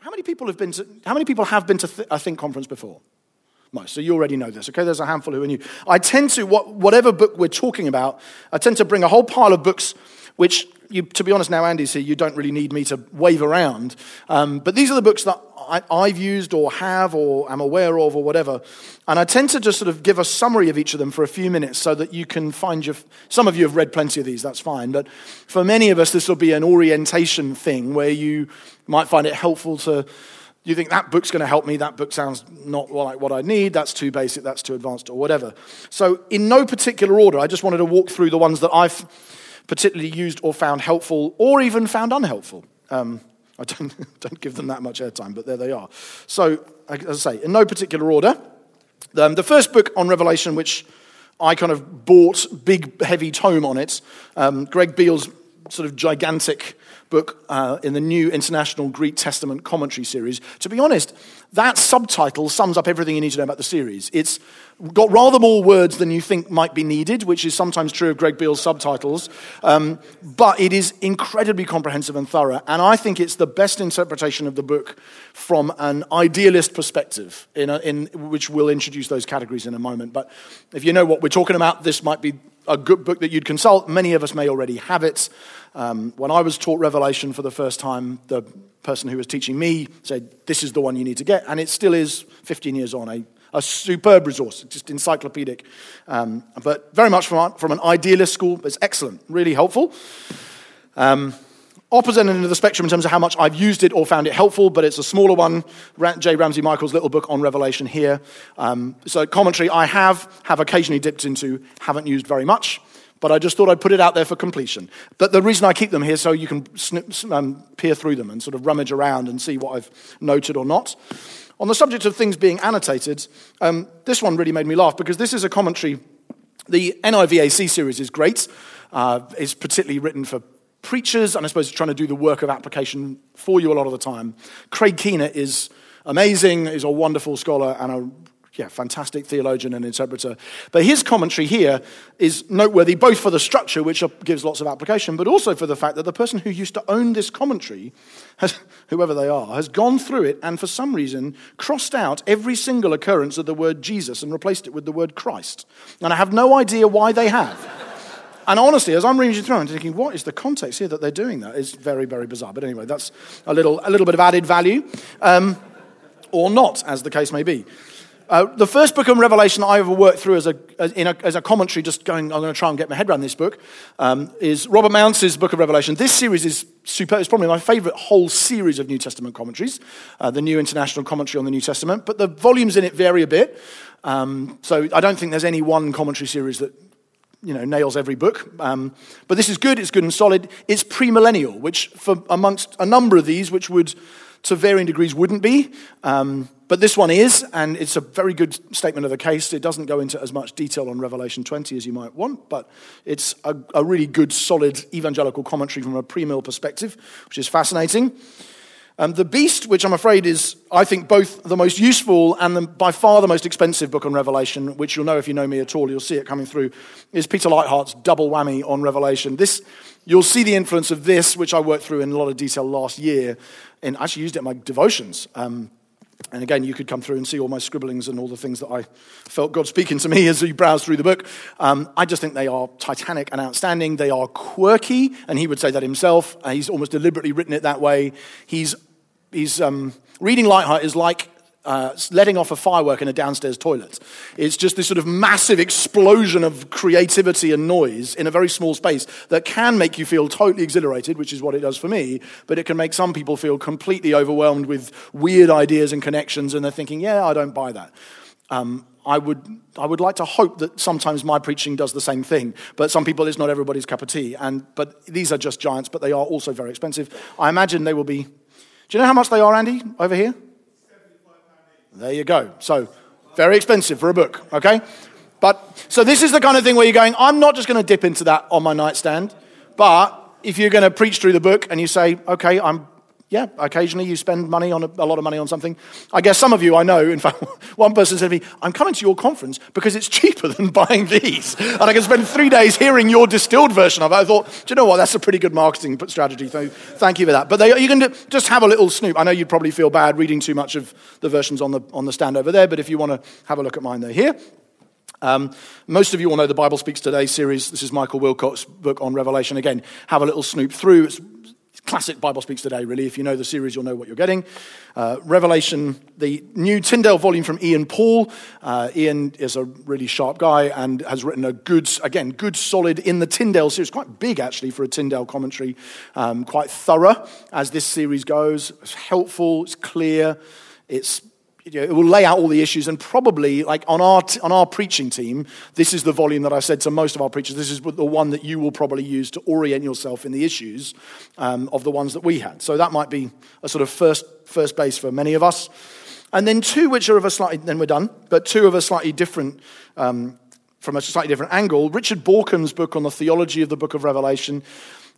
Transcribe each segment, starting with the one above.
How many people have been to, how many people have been to th- a Think conference before? Most. So you already know this, okay? There's a handful who are new. I tend to, what, whatever book we're talking about, I tend to bring a whole pile of books which, you, to be honest, now Andy's here, you don't really need me to wave around. Um, but these are the books that I, have used or have or am aware of or whatever. And I tend to just sort of give a summary of each of them for a few minutes so that you can find your. Some of you have read plenty of these, that's fine. But for many of us, this will be an orientation thing where you might find it helpful to. You think that book's going to help me, that book sounds not like what I need, that's too basic, that's too advanced, or whatever. So, in no particular order, I just wanted to walk through the ones that I've particularly used or found helpful or even found unhelpful. Um, I don't, don't give them that much airtime, but there they are. So, as I say, in no particular order, um, the first book on Revelation, which I kind of bought, big, heavy tome on it, um, Greg Beale's sort of gigantic book uh, in the New International Greek Testament Commentary series. To be honest, that subtitle sums up everything you need to know about the series. It's got rather more words than you think might be needed, which is sometimes true of Greg Beale's subtitles, um, but it is incredibly comprehensive and thorough, and I think it's the best interpretation of the book from an idealist perspective, in, a, in which we'll introduce those categories in a moment. But if you know what we're talking about, this might be a good book that you'd consult. Many of us may already have it. Um, when I was taught Revelation for the first time, the person who was teaching me said, This is the one you need to get. And it still is, 15 years on, a, a superb resource, just encyclopedic. Um, but very much from, from an idealist school, it's excellent, really helpful. Um, opposite end of the spectrum in terms of how much I've used it or found it helpful, but it's a smaller one. J. Ramsey Michaels' little book on Revelation here. Um, so commentary I have, have occasionally dipped into, haven't used very much, but I just thought I'd put it out there for completion. But the reason I keep them here so you can snip, um, peer through them and sort of rummage around and see what I've noted or not. On the subject of things being annotated, um, this one really made me laugh because this is a commentary. The NIVAC series is great. Uh, it's particularly written for preachers, and I suppose trying to do the work of application for you a lot of the time. Craig Keener is amazing, he's a wonderful scholar and a yeah, fantastic theologian and interpreter. But his commentary here is noteworthy both for the structure, which gives lots of application, but also for the fact that the person who used to own this commentary, has, whoever they are, has gone through it and for some reason crossed out every single occurrence of the word Jesus and replaced it with the word Christ. And I have no idea why they have. And honestly, as I'm reading through, I'm thinking, what is the context here that they're doing that? It's very, very bizarre. But anyway, that's a little, a little bit of added value, um, or not, as the case may be. Uh, the first book of Revelation I ever worked through as a, as, a, as a commentary, just going, I'm going to try and get my head around this book, um, is Robert Mounce's Book of Revelation. This series is super, it's probably my favorite whole series of New Testament commentaries, uh, the New International Commentary on the New Testament, but the volumes in it vary a bit. Um, so I don't think there's any one commentary series that you know, nails every book. Um, but this is good, it's good and solid. It's premillennial, which for amongst a number of these, which would to varying degrees wouldn't be. Um, but this one is, and it's a very good statement of the case. It doesn't go into as much detail on Revelation 20 as you might want, but it's a, a really good, solid evangelical commentary from a premill perspective, which is fascinating. Um, the Beast, which I'm afraid is, I think, both the most useful and the, by far the most expensive book on Revelation, which you'll know if you know me at all, you'll see it coming through, is Peter Leithart's double whammy on Revelation. This, you'll see the influence of this, which I worked through in a lot of detail last year, and actually used it in my devotions. Um, and again, you could come through and see all my scribblings and all the things that I felt God speaking to me as you browse through the book. Um, I just think they are titanic and outstanding. They are quirky, and he would say that himself. Uh, he's almost deliberately written it that way. He's, he's um, reading Leithart is like uh, letting off a firework in a downstairs toilet. It's just this sort of massive explosion of creativity and noise in a very small space that can make you feel totally exhilarated, which is what it does for me, but it can make some people feel completely overwhelmed with weird ideas and connections, and they're thinking, yeah, I don't buy that. Um, I would, I would like to hope that sometimes my preaching does the same thing, but some people, it's not everybody's cup of tea. And, but these are just giants, but they are also very expensive. I imagine they will be. Do you know how much they are, Andy, over here? There you go. So, very expensive for a book, okay? But, so this is the kind of thing where you're going, I'm not just going to dip into that on my nightstand, but if you're going to preach through the book and you say, okay, I'm yeah, occasionally you spend money on a, a, lot of money on something. I guess some of you I know, in fact, one person said to me, I'm coming to your conference because it's cheaper than buying these. And I can spend three days hearing your distilled version of it. I thought, do you know what? That's a pretty good marketing strategy. So thank you for that. But they, you can just have a little snoop. I know you'd probably feel bad reading too much of the versions on the, on the stand over there, but if you want to have a look at mine, they're here. Um, most of you all know the Bible Speaks Today series. This is Michael Wilcock's book on Revelation. Again, have a little snoop through. It's classic Bible Speaks Today, really. If you know the series, you'll know what you're getting. Uh, Revelation, the new Tyndale volume from Ian Paul. Uh, Ian is a really sharp guy and has written a good, again, good solid in the Tyndale series. Quite big, actually, for a Tyndale commentary. Um, quite thorough as this series goes. It's helpful, it's clear, it's you know, it will lay out all the issues and probably like on our, t- on our preaching team this is the volume that i said to most of our preachers. This is the one that you will probably use to orient yourself in the issues um, of the ones that we had. So that might be a sort of first, first base for many of us. And then two which are of a slightly then we're done but two of a slightly different um, from a slightly different angle. Richard bauckham's book on the theology of the book of revelation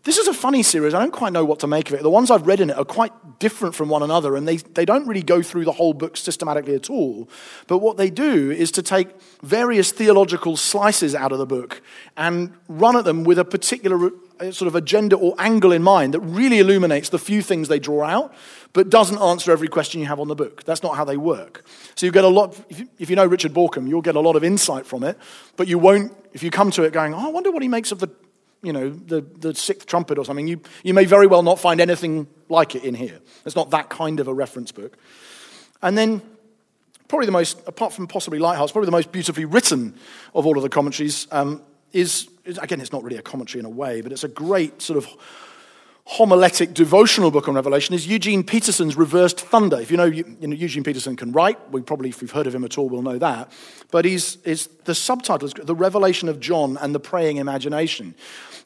this is a funny series. I don't quite know what to make of it. The ones I've read in it are quite different from one another, and they, they don't really go through the whole book systematically at all. But what they do is to take various theological slices out of the book and run at them with a particular uh, sort of agenda or angle in mind that really illuminates the few things they draw out, but doesn't answer every question you have on the book. That's not how they work. So you get a lot, if you, know Richard Bauckham, you'll get a lot of insight from it, but you won't, if you come to it going, oh, I wonder what he makes of the you know, the, the sixth trumpet or something, you, you may very well not find anything like it in here. It's not that kind of a reference book. And then, probably the most, apart from possibly Leithart's, probably the most beautifully written of all of the commentaries um, is, is, again, it's not really a commentary in a way, but it's a great sort of homiletic devotional book on Revelation is Eugene Peterson's Reversed Thunder. If you know, you know, Eugene Peterson can write, we probably, if we've heard of him at all, we'll know that. But he's, is, the subtitle is The Revelation of John and the Praying Imagination.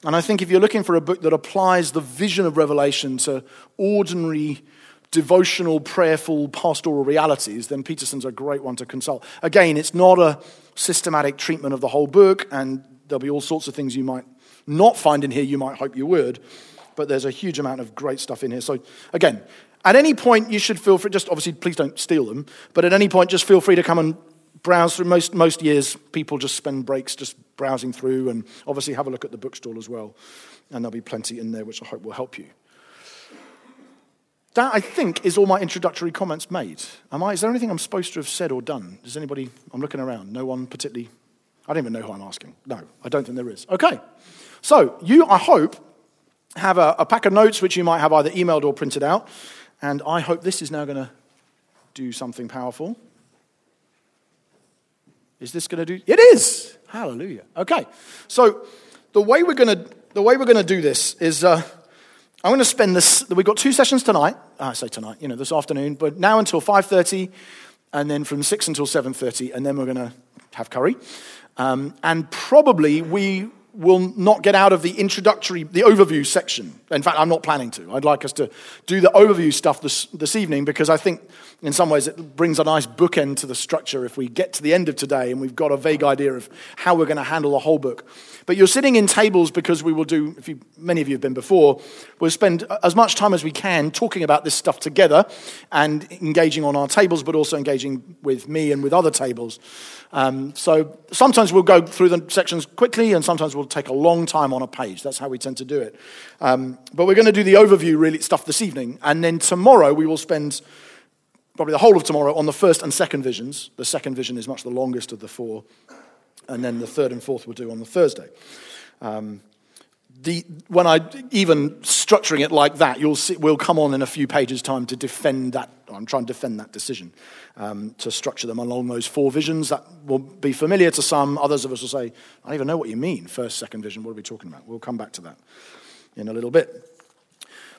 And I think if you're looking for a book that applies the vision of Revelation to ordinary, devotional, prayerful, pastoral realities, then Peterson's a great one to consult. Again, it's not a systematic treatment of the whole book, and there'll be all sorts of things you might not find in here you might hope you would but there's a huge amount of great stuff in here. So, again, at any point, you should feel free, just obviously, please don't steal them, but at any point, just feel free to come and browse through. Most, most years, people just spend breaks just browsing through, and obviously, have a look at the bookstall as well. And there'll be plenty in there, which I hope will help you. That, I think, is all my introductory comments made. Am I, is there anything I'm supposed to have said or done? Does anybody, I'm looking around, no one particularly, I don't even know who I'm asking. No, I don't think there is. Okay. So, you, I hope, have a, a pack of notes which you might have either emailed or printed out. And I hope this is now going to do something powerful. Is this going to do? It is. Hallelujah. Okay. So the way we're going to the way we're going to do this is uh, I'm going to spend this. We've got two sessions tonight. Uh, I say tonight, you know, this afternoon, but now until 5:30, and then from six until 7:30, and then we're going to have curry. Um, and probably we will not get out of the introductory, the overview section. In fact, I'm not planning to. I'd like us to do the overview stuff this, this evening because I think in some ways it brings a nice bookend to the structure if we get to the end of today and we've got a vague idea of how we're going to handle the whole book. But you're sitting in tables because we will do, if you, many of you have been before, we'll spend as much time as we can talking about this stuff together and engaging on our tables, but also engaging with me and with other tables. Um, so sometimes we'll go through the sections quickly, and sometimes we'll take a long time on a page. That's how we tend to do it. Um, but we're going to do the overview really stuff this evening, and then tomorrow we will spend probably the whole of tomorrow on the first and second visions. The second vision is much the longest of the four and then the third and fourth we'll do on the Thursday. Um, the, when I even structuring it like that, you'll see, we'll come on in a few pages' time to defend that. I'm trying to defend that decision um, to structure them along those four visions. That will be familiar to some. Others of us will say, "I don't even know what you mean. First, second vision. What are we talking about?" We'll come back to that in a little bit.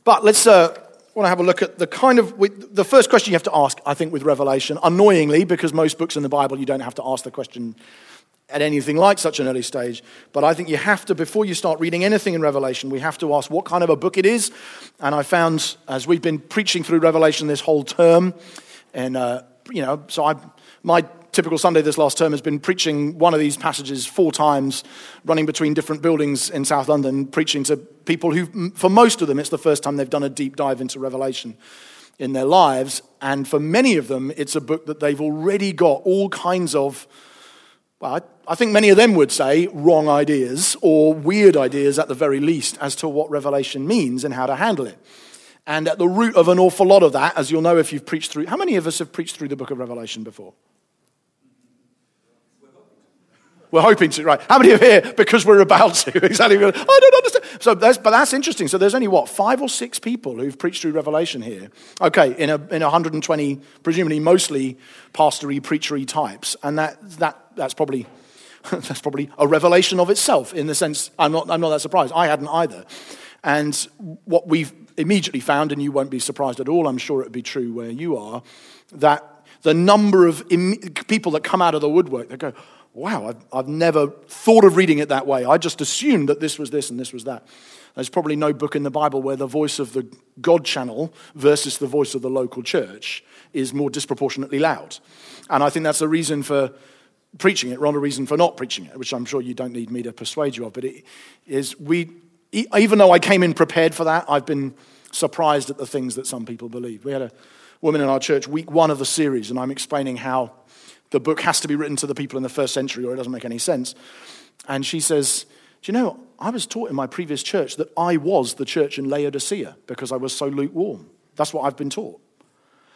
But let's uh, want to have a look at the kind of the first question you have to ask. I think with Revelation, annoyingly, because most books in the Bible you don't have to ask the question at anything like such an early stage. But I think you have to, before you start reading anything in Revelation, we have to ask what kind of a book it is. And I found, as we've been preaching through Revelation this whole term, and, uh, you know, so I, my typical Sunday this last term has been preaching one of these passages four times, running between different buildings in South London, preaching to people who, for most of them, it's the first time they've done a deep dive into Revelation in their lives. And for many of them, it's a book that they've already got all kinds of, well, I think many of them would say wrong ideas or weird ideas at the very least as to what Revelation means and how to handle it. And at the root of an awful lot of that, as you'll know if you've preached through, how many of us have preached through the book of Revelation before? We're hoping to, right? How many are here because we're about to? exactly. I don't understand. So that's, but that's interesting. So there's only what five or six people who've preached through Revelation here. Okay, in a in 120, presumably mostly pastory, preachery types, and that that that's probably that's probably a revelation of itself in the sense I'm not I'm not that surprised. I hadn't either. And what we've immediately found, and you won't be surprised at all, I'm sure it would be true where you are, that the number of Im- people that come out of the woodwork that go, wow, I've, I've never thought of reading it that way. I just assumed that this was this and this was that. There's probably no book in the Bible where the voice of the God channel versus the voice of the local church is more disproportionately loud. And I think that's a reason for preaching it, rather a reason for not preaching it, which I'm sure you don't need me to persuade you of. But it is we, even though I came in prepared for that, I've been surprised at the things that some people believe. We had a woman in our church, week one of the series, and I'm explaining how the book has to be written to the people in the first century or it doesn't make any sense. And she says, Do you know, I was taught in my previous church that I was the church in Laodicea because I was so lukewarm. That's what I've been taught.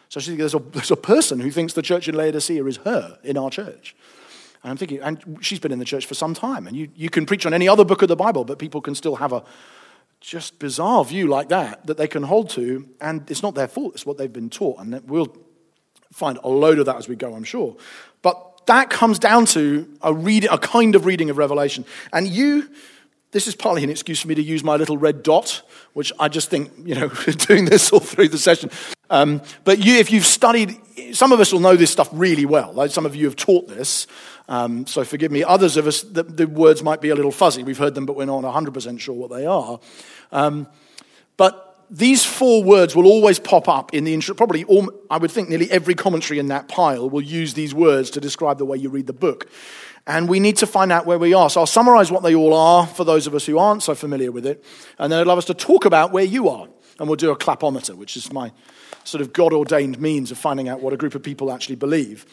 So she there's a, there's a person who thinks the church in Laodicea is her in our church. And I'm thinking, and she's been in the church for some time. And you, you can preach on any other book of the Bible, but people can still have a just bizarre view like that that they can hold to. And it's not their fault, it's what they've been taught. And we'll find a load of that as we go, I'm sure. But that comes down to a, read, a kind of reading of Revelation. And you, this is partly an excuse for me to use my little red dot, which I just think, you know, doing this all through the session. Um, but you, if you've studied, some of us will know this stuff really well. Like some of you have taught this, um, so forgive me. Others of us, the, the, words might be a little fuzzy. We've heard them, but we're not 100% sure what they are. Um, but these four words will always pop up in the intro. Probably, all, I would think nearly every commentary in that pile will use these words to describe the way you read the book. And we need to find out where we are. So I'll summarize what they all are for those of us who aren't so familiar with it. And then I'd love us to talk about where you are. And we'll do a clapometer, which is my sort of God ordained means of finding out what a group of people actually believe.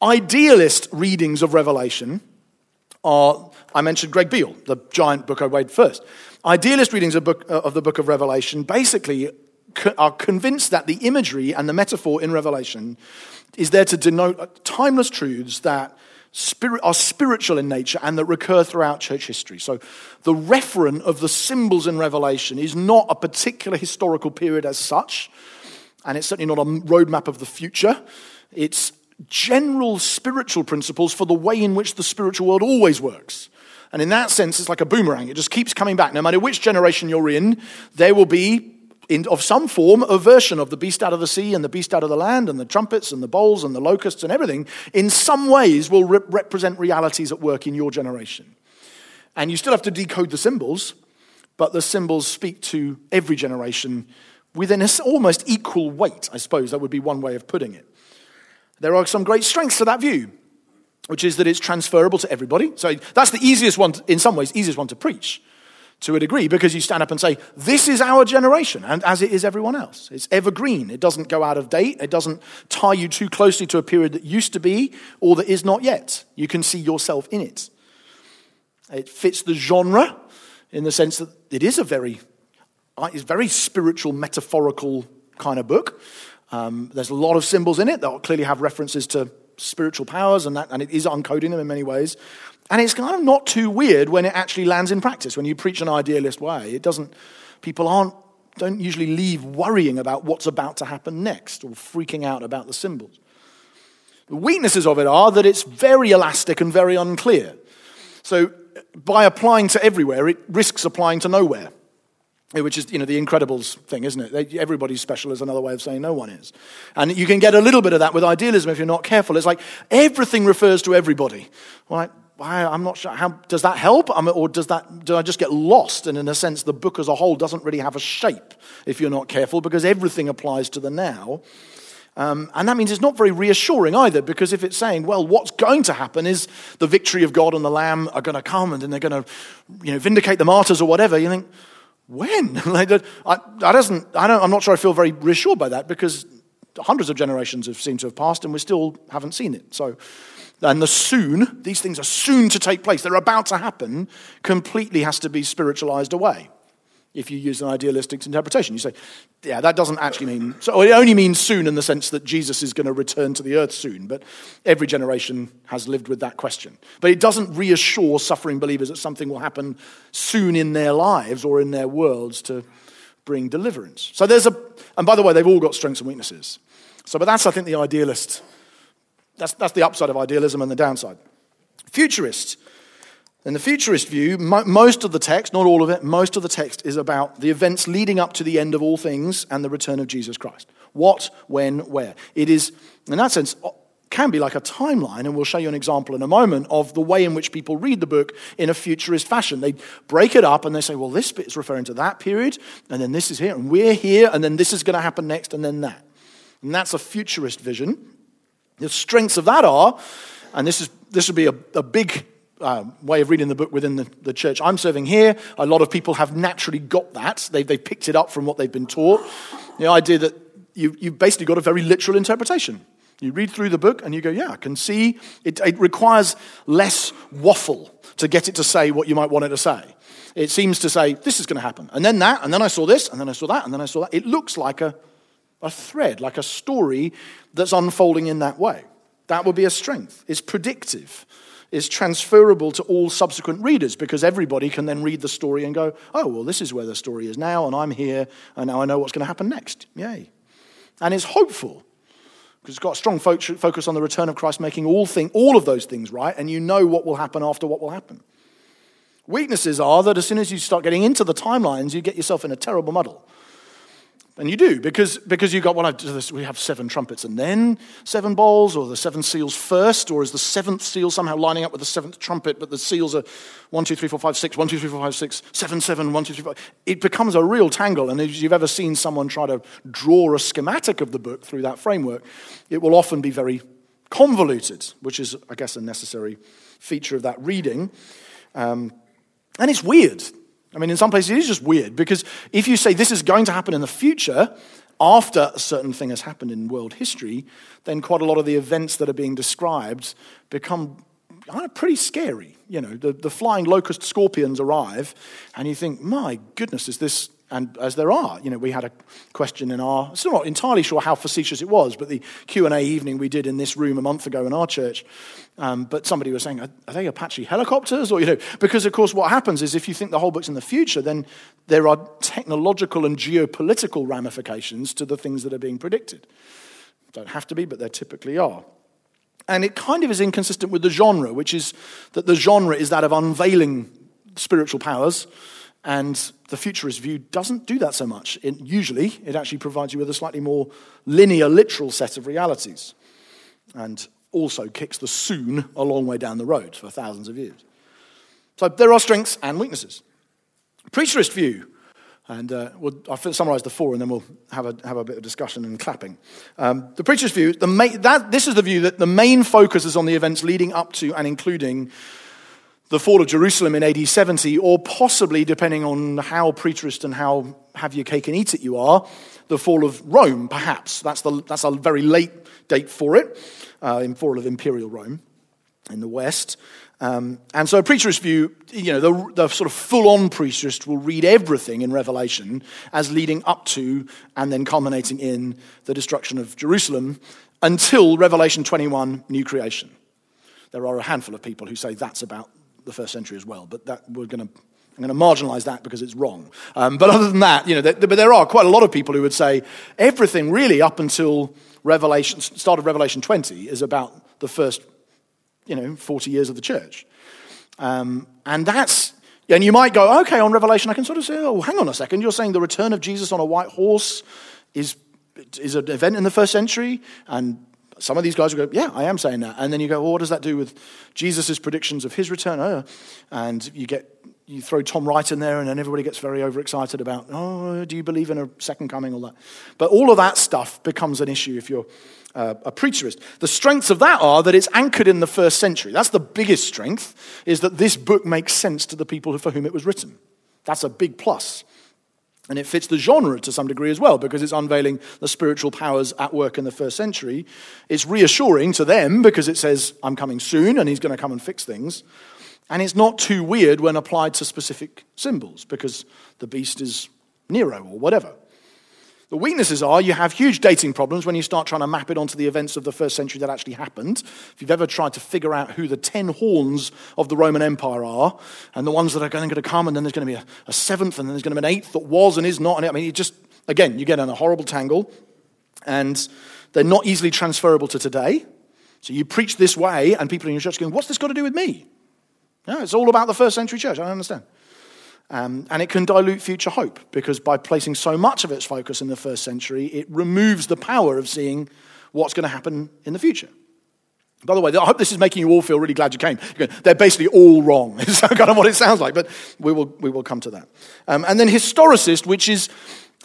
Idealist readings of Revelation are, I mentioned Greg Beale, the giant book I read first. Idealist readings of, book, uh, of the book of Revelation basically are convinced that the imagery and the metaphor in Revelation is there to denote timeless truths that spirit, are spiritual in nature and that recur throughout church history. So the referent of the symbols in Revelation is not a particular historical period as such, and it's certainly not a roadmap of the future. It's general spiritual principles for the way in which the spiritual world always works. And in that sense, it's like a boomerang. It just keeps coming back. No matter which generation you're in, there will be, in, of some form, a version of the beast out of the sea and the beast out of the land and the trumpets and the bowls and the locusts and everything, in some ways will re- represent realities at work in your generation. And you still have to decode the symbols, but the symbols speak to every generation with an almost equal weight, I suppose. That would be one way of putting it. There are some great strengths to that view which is that it's transferable to everybody. So that's the easiest one, in some ways, easiest one to preach to a degree because you stand up and say, This is our generation, and as it is everyone else. It's evergreen. It doesn't go out of date. It doesn't tie you too closely to a period that used to be or that is not yet. You can see yourself in it. It fits the genre in the sense that it is a very, uh, it's very spiritual, metaphorical kind of book. Um, there's a lot of symbols in it that clearly have references to spiritual powers, and, that, and it is uncoding them in many ways. And it's kind of not too weird when it actually lands in practice. When you preach an idealist way, it doesn't, people aren't, don't usually leave worrying about what's about to happen next or freaking out about the symbols. The weaknesses of it are that it's very elastic and very unclear. So by applying to everywhere, it risks applying to nowhere which is you know the incredibles thing isn't it? Everybody's special is another way of saying no one is. And you can get a little bit of that with idealism if you're not careful. It's like everything refers to everybody. Well, i'm not sure how does that help? Or does that do i just get lost? And in a sense the book as a whole doesn't really have a shape if you're not careful because everything applies to the now. Um, and that means it's not very reassuring either, because if it's saying, well, what's going to happen is the victory of God and the Lamb are going to come and then they're going to you know, vindicate the martyrs or whatever, you think, when? like that, I, I don't, I'm not sure I feel very reassured by that because hundreds of generations have seemed to have passed and we still haven't seen it. So, and the soon, these things are soon to take place, they're about to happen, completely has to be spiritualized away if you use an idealistic interpretation. You say, yeah, that doesn't actually mean, so it only means soon in the sense that Jesus is going to return to the earth soon, but every generation has lived with that question. But it doesn't reassure suffering believers that something will happen soon in their lives or in their worlds to bring deliverance. So there's a, and by the way, they've all got strengths and weaknesses. So, but that's, I think, the idealist, that's, that's the upside of idealism and the downside. Futurist in the futurist view, most of the text, not all of it, most of the text is about the events leading up to the end of all things and the return of Jesus Christ. What, when, where. It is, in that sense, can be like a timeline, and we'll show you an example in a moment of the way in which people read the book in a futurist fashion. They break it up and they say, well, this bit is referring to that period, and then this is here, and we're here, and then this is going to happen next, and then that. And that's a futurist vision. The strengths of that are, and this, is, this would be a, a big uh, way of reading the book within the, the, church I'm serving here. A lot of people have naturally got that. They, they've picked it up from what they've been taught. The idea that you, you've basically got a very literal interpretation. You read through the book and you go, yeah, I can see. It, it requires less waffle to get it to say what you might want it to say. It seems to say, this is going to happen. And then that, and then I saw this, and then I saw that, and then I saw that. It looks like a, a thread, like a story that's unfolding in that way. That would be a strength. It's predictive is transferable to all subsequent readers because everybody can then read the story and go, oh, well, this is where the story is now, and I'm here, and now I know what's going to happen next. Yay. And it's hopeful because it's got a strong focus on the return of Christ making all, thing, all of those things right, and you know what will happen after what will happen. Weaknesses are that as soon as you start getting into the timelines, you get yourself in a terrible muddle. And you do, because, because you've got, well, we have seven trumpets and then seven bowls, or the seven seals first, or is the seventh seal somehow lining up with the seventh trumpet, but the seals are one, two, three, four, five, six, one, two, three, four, five, six, seven, seven, one, two, three, five. It becomes a real tangle. And if you've ever seen someone try to draw a schematic of the book through that framework, it will often be very convoluted, which is, I guess, a necessary feature of that reading. Um, and it's weird. I mean, in some places it is just weird because if you say this is going to happen in the future, after a certain thing has happened in world history, then quite a lot of the events that are being described become uh, pretty scary. You know, the, the flying locust scorpions arrive, and you think, my goodness, is this and as there are, you know, we had a question in our, still not entirely sure how facetious it was, but the Q&A evening we did in this room a month ago in our church, um, but somebody was saying, are, are, they Apache helicopters? Or, you know, because of course what happens is if you think the whole book's in the future, then there are technological and geopolitical ramifications to the things that are being predicted. Don't have to be, but there typically are. And it kind of is inconsistent with the genre, which is that the genre is that of unveiling spiritual powers and the futurist view doesn't do that so much. It, usually, it actually provides you with a slightly more linear, literal set of realities, and also kicks the soon a long way down the road for thousands of years. So there are strengths and weaknesses. Preterist view, and uh, we'll, I'll summarize the four and then we'll have a, have a bit of discussion and clapping. Um, the preterist view, the main, that, this is the view that the main focus is on the events leading up to and including the fall of Jerusalem in AD 70, or possibly, depending on how preterist and how have your cake and eat it you are, the fall of Rome, perhaps. That's, the, that's a very late date for it, uh, in fall of imperial Rome in the West. Um, and so a preterist view, you know, the, the sort of full-on preterist will read everything in Revelation as leading up to and then culminating in the destruction of Jerusalem until Revelation 21, new creation. There are a handful of people who say that's about the first century as well, but that we're going to I'm going to marginalize that because it's wrong. Um, but other than that, you know, but there are quite a lot of people who would say everything really up until Revelation, start of Revelation 20 is about the first, you know, 40 years of the church. Um, and that's, and you might go, okay, on Revelation, I can sort of say, oh, hang on a second, you're saying the return of Jesus on a white horse is, is an event in the first century, and some of these guys will go, Yeah, I am saying that. And then you go, Well, what does that do with Jesus' predictions of his return? Oh, and you get you throw Tom Wright in there, and then everybody gets very overexcited about, oh, do you believe in a second coming, all that. But all of that stuff becomes an issue if you're uh, a preterist. The strengths of that are that it's anchored in the first century. That's the biggest strength, is that this book makes sense to the people for whom it was written. That's a big plus. And it fits the genre to some degree as well because it's unveiling the spiritual powers at work in the first century. It's reassuring to them because it says, I'm coming soon and he's going to come and fix things. And it's not too weird when applied to specific symbols because the beast is Nero or whatever. The weaknesses are you have huge dating problems when you start trying to map it onto the events of the first century that actually happened. If you've ever tried to figure out who the ten horns of the Roman Empire are, and the ones that are going to come, and then there's going to be a, a seventh, and then there's going to be an eighth that was and is not, and I mean, you just, again, you get in a horrible tangle, and they're not easily transferable to today. So you preach this way, and people in your church are going, What's this got to do with me? No, it's all about the first century church. I don't understand. Um, and it can dilute future hope because by placing so much of its focus in the first century, it removes the power of seeing what's going to happen in the future. By the way, I hope this is making you all feel really glad you came. They're basically all wrong. Is kind of what it sounds like, but we will, we will come to that. Um, and then historicist, which is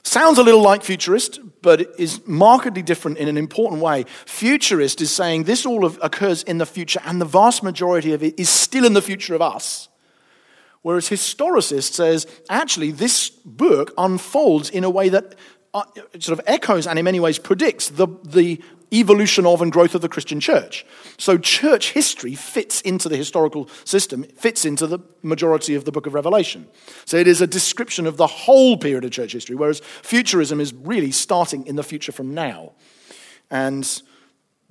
sounds a little like futurist, but is markedly different in an important way. Futurist is saying this all occurs in the future, and the vast majority of it is still in the future of us. Whereas historicist says, actually, this book unfolds in a way that uh, sort of echoes and in many ways predicts the, the evolution of and growth of the Christian church. So church history fits into the historical system, fits into the majority of the book of Revelation. So it is a description of the whole period of church history, whereas futurism is really starting in the future from now. And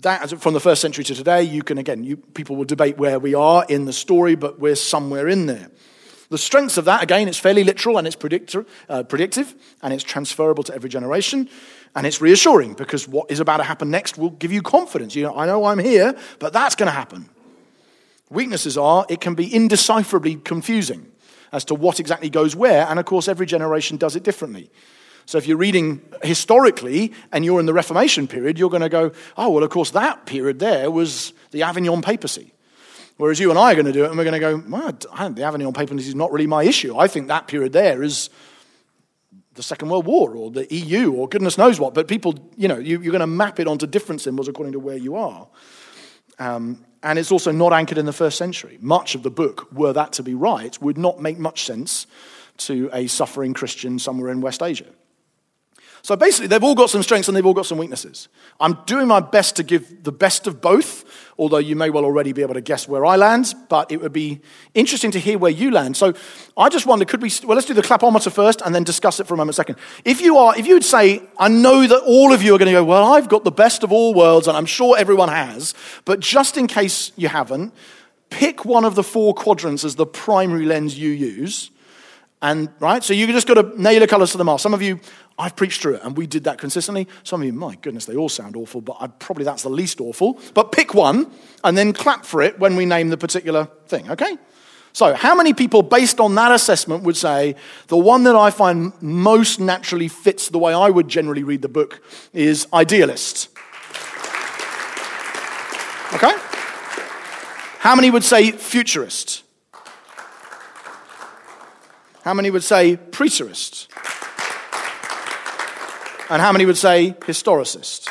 that, from the first century to today, you can, again, you, people will debate where we are in the story, but we're somewhere in there. The strengths of that, again, it's fairly literal and it's uh, predictive and it's transferable to every generation and it's reassuring because what is about to happen next will give you confidence. You know, I know I'm here, but that's going to happen. Weaknesses are it can be indecipherably confusing as to what exactly goes where, and of course, every generation does it differently. So if you're reading historically and you're in the Reformation period, you're going to go, oh, well, of course, that period there was the Avignon papacy. Whereas you and I are going to do it, and we're going to go, well, the Avignon papacy is not really my issue. I think that period there is the Second World War or the EU or goodness knows what. But people, you know, you, are going to map it onto different symbols according to where you are. Um, and it's also not anchored in the first century. Much of the book, were that to be right, would not make much sense to a suffering Christian somewhere in West Asia. So basically, they've all got some strengths and they've all got some weaknesses. I'm doing my best to give the best of both, although you may well already be able to guess where I land, but it would be interesting to hear where you land. So I just wonder, could we, well, let's do the clapometer first and then discuss it for a moment second. If you are, if you would say, I know that all of you are going to go, well, I've got the best of all worlds, and I'm sure everyone has, but just in case you haven't, pick one of the four quadrants as the primary lens you use. And right, so you just got to nail the colors to the mast. Some of you I've preached through it, and we did that consistently. Some of you, my goodness, they all sound awful, but I, probably that's the least awful. But pick one and then clap for it when we name the particular thing, okay? So, how many people, based on that assessment, would say the one that I find most naturally fits the way I would generally read the book is idealist? Okay? How many would say futurist? How many would say preterist? And how many would say historicist?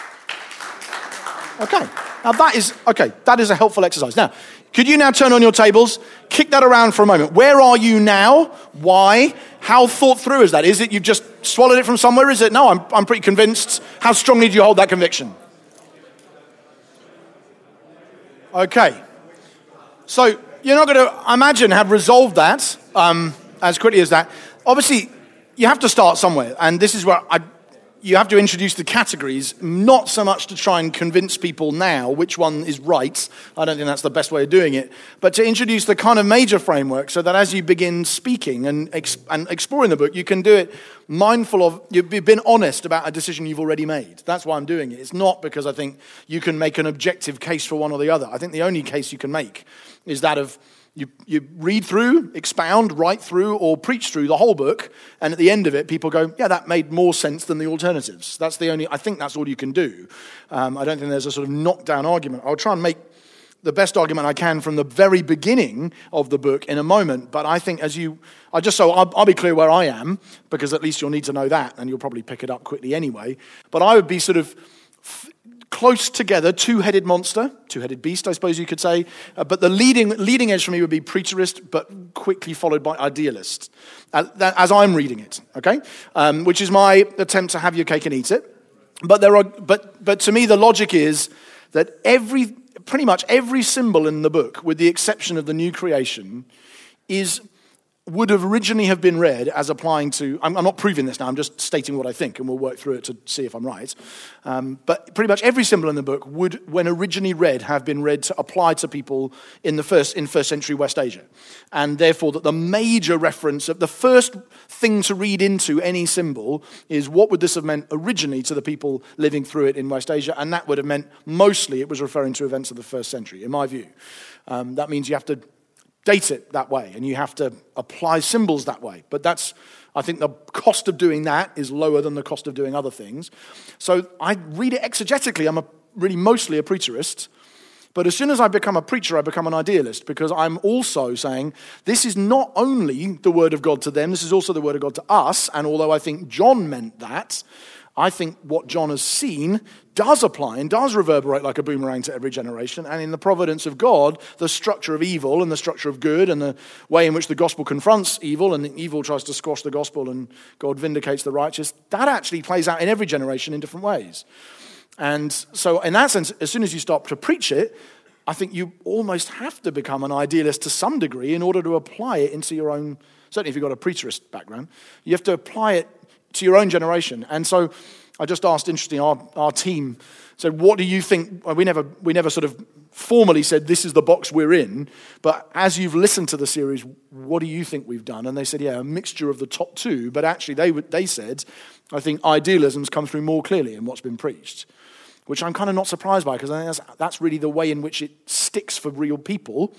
Okay. Now that is, okay, that is a helpful exercise. Now, could you now turn on your tables, kick that around for a moment? Where are you now? Why? How thought through is that? Is it you've just swallowed it from somewhere? Is it, no, I'm, I'm pretty convinced. How strongly do you hold that conviction? Okay. So you're not going to, imagine, have resolved that um, as quickly as that. Obviously, you have to start somewhere. And this is where I you have to introduce the categories, not so much to try and convince people now which one is right. I don't think that's the best way of doing it, but to introduce the kind of major framework so that as you begin speaking and, and exploring the book, you can do it mindful of, you've been honest about a decision you've already made. That's why I'm doing it. It's not because I think you can make an objective case for one or the other. I think the only case you can make is that of, you, you read through, expound, write through, or preach through the whole book, and at the end of it, people go, Yeah, that made more sense than the alternatives. That's the only, I think that's all you can do. Um, I don't think there's a sort of knockdown argument. I'll try and make the best argument I can from the very beginning of the book in a moment. But I think as you, I just so I'll, I'll, be clear where I am because at least you'll need to know that, and you'll probably pick it up quickly anyway. But I would be sort of close together, two-headed monster, two-headed beast, I suppose you could say. Uh, but the leading leading edge for me would be preterist, but quickly followed by idealist, uh, as I'm reading it. Okay, um, which is my attempt to have your cake and eat it. But there are, but but to me, the logic is that every pretty much every symbol in the book, with the exception of the new creation, is would have originally have been read as applying to I'm, I'm, not proving this now i'm just stating what i think and we'll work through it to see if i'm right. Um, but pretty much every symbol in the book would when originally read have been read to apply to people in the first in first century west asia. And therefore that the major reference of the first thing to read into any symbol is what would this have meant originally to the people living through it in west asia and that would have meant mostly it was referring to events of the first century in my view. Um, that means you have to date it that way and you have to apply symbols that way. But that's, I think the cost of doing that is lower than the cost of doing other things. So I read it exegetically. I'm a, really mostly a preterist. But as soon as I become a preacher, I become an idealist because I'm also saying this is not only the word of God to them, this is also the word of God to us. And although I think John meant that, I think what John has seen does apply and does reverberate like a boomerang to every generation. And in the providence of God, the structure of evil and the structure of good and the way in which the gospel confronts evil and evil tries to squash the gospel and God vindicates the righteous, that actually plays out in every generation in different ways. And so, in that sense, as soon as you start to preach it, I think you almost have to become an idealist to some degree in order to apply it into your own, certainly if you've got a preterist background, you have to apply it to your own generation. And so I just asked, interesting, our, our team said, What do you think? We never, we never sort of formally said, This is the box we're in. But as you've listened to the series, what do you think we've done? And they said, Yeah, a mixture of the top two. But actually, they, they said, I think idealism's come through more clearly in what's been preached, which I'm kind of not surprised by because I that's, that's really the way in which it sticks for real people.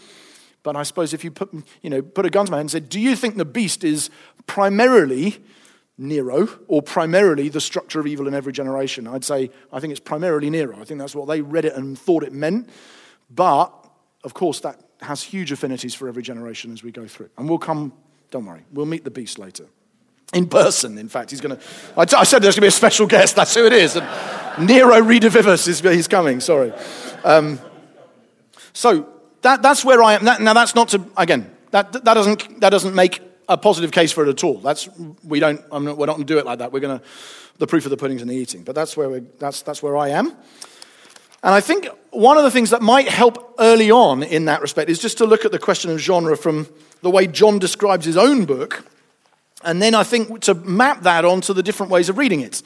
But I suppose if you put, you know, put a gun to my head and said, Do you think the beast is primarily Nero, or primarily the structure of evil in every generation. I'd say, I think it's primarily Nero. I think that's what they read it and thought it meant. But, of course, that has huge affinities for every generation as we go through. And we'll come, don't worry, we'll meet the beast later. In person, in fact. He's going to, I, said there's going to be a special guest, that's who it is. And Nero Redivivus is he's coming, sorry. Um, so, that, that's where I am. That, now, that's not to, again, that, that, doesn't, that doesn't make a positive case for it at all. That's, we don't, not, we're not going to do it like that. We're going to, the proof of the pudding's in the eating. But that's where, we that's, that's where I am. And I think one of the things that might help early on in that respect is just to look at the question of genre from the way John describes his own book. And then I think to map that onto the different ways of reading it.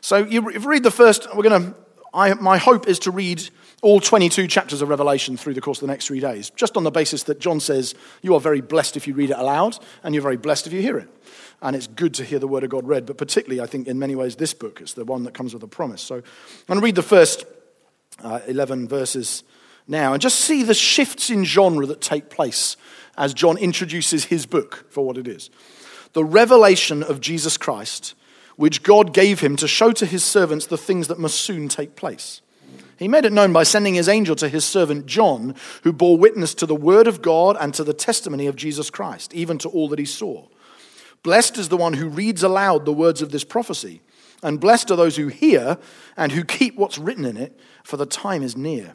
So you read the first, we're going to, my hope is to read all 22 chapters of Revelation through the course of the next three days, just on the basis that John says, You are very blessed if you read it aloud, and you're very blessed if you hear it. And it's good to hear the Word of God read, but particularly, I think, in many ways, this book is the one that comes with a promise. So I'm going to read the first uh, 11 verses now and just see the shifts in genre that take place as John introduces his book for what it is. The revelation of Jesus Christ, which God gave him to show to his servants the things that must soon take place. He made it known by sending his angel to his servant John, who bore witness to the word of God and to the testimony of Jesus Christ, even to all that he saw. Blessed is the one who reads aloud the words of this prophecy, and blessed are those who hear and who keep what's written in it, for the time is near.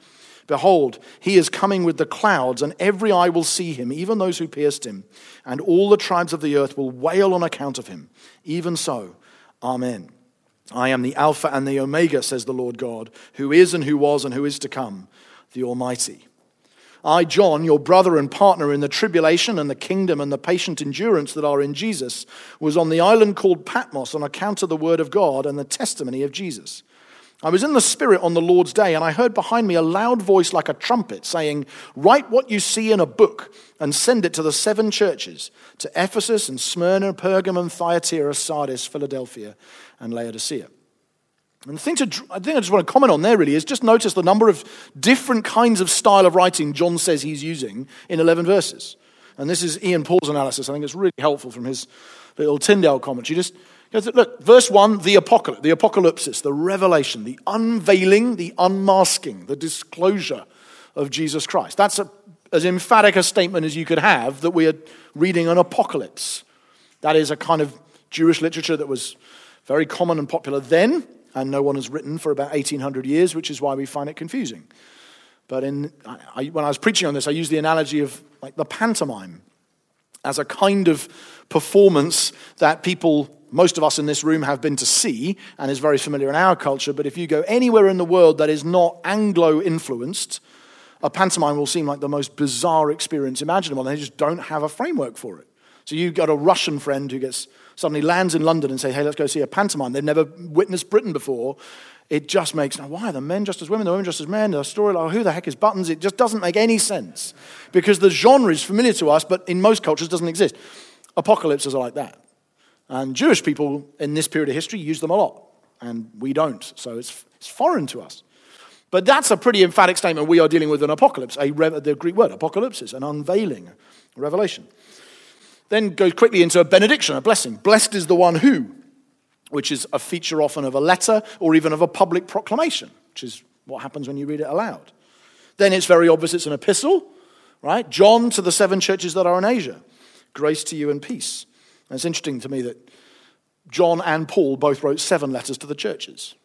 Behold, he is coming with the clouds, and every eye will see him, even those who pierced him, and all the tribes of the earth will wail on account of him. Even so, Amen. I am the Alpha and the Omega, says the Lord God, who is and who was and who is to come, the Almighty. I, John, your brother and partner in the tribulation and the kingdom and the patient endurance that are in Jesus, was on the island called Patmos on account of the word of God and the testimony of Jesus. I was in the Spirit on the Lord's day, and I heard behind me a loud voice like a trumpet saying, Write what you see in a book and send it to the seven churches to Ephesus and Smyrna, Pergamum, Thyatira, Sardis, Philadelphia, and Laodicea. And the thing, to, I think I just want to comment on there really is just notice the number of different kinds of style of writing John says he's using in 11 verses. And this is Ian Paul's analysis. I think it's really helpful from his little Tyndale commentary. Just Look, verse 1, the apocalypse, the apocalypsis, the revelation, the unveiling, the unmasking, the disclosure of Jesus Christ. That's a, as emphatic a statement as you could have that we are reading an apocalypse. That is a kind of Jewish literature that was very common and popular then, and no one has written for about 1800 years, which is why we find it confusing. But in, I, when I was preaching on this, I used the analogy of like the pantomime as a kind of performance that people most of us in this room have been to see and is very familiar in our culture, but if you go anywhere in the world that is not Anglo influenced, a pantomime will seem like the most bizarre experience imaginable, they just don't have a framework for it. So you've got a Russian friend who gets suddenly lands in London and say, "Hey, let's go see a pantomime." They've never witnessed Britain before. It just makes now why are the men just as women, the women just as men? The story like who the heck is Buttons? It just doesn't make any sense because the genre is familiar to us, but in most cultures doesn't exist. Apocalypses are like that. And Jewish people in this period of history use them a lot, and we don't. So it's, it's foreign to us. But that's a pretty emphatic statement. We are dealing with an apocalypse, a the Greek word, apocalypse, is an unveiling, a revelation. Then goes quickly into a benediction, a blessing. Blessed is the one who, which is a feature often of a letter or even of a public proclamation, which is what happens when you read it aloud. Then it's very obvious it's an epistle, right? John to the seven churches that are in Asia. Grace to you and peace. And it's interesting to me that John and Paul both wrote seven letters to the churches.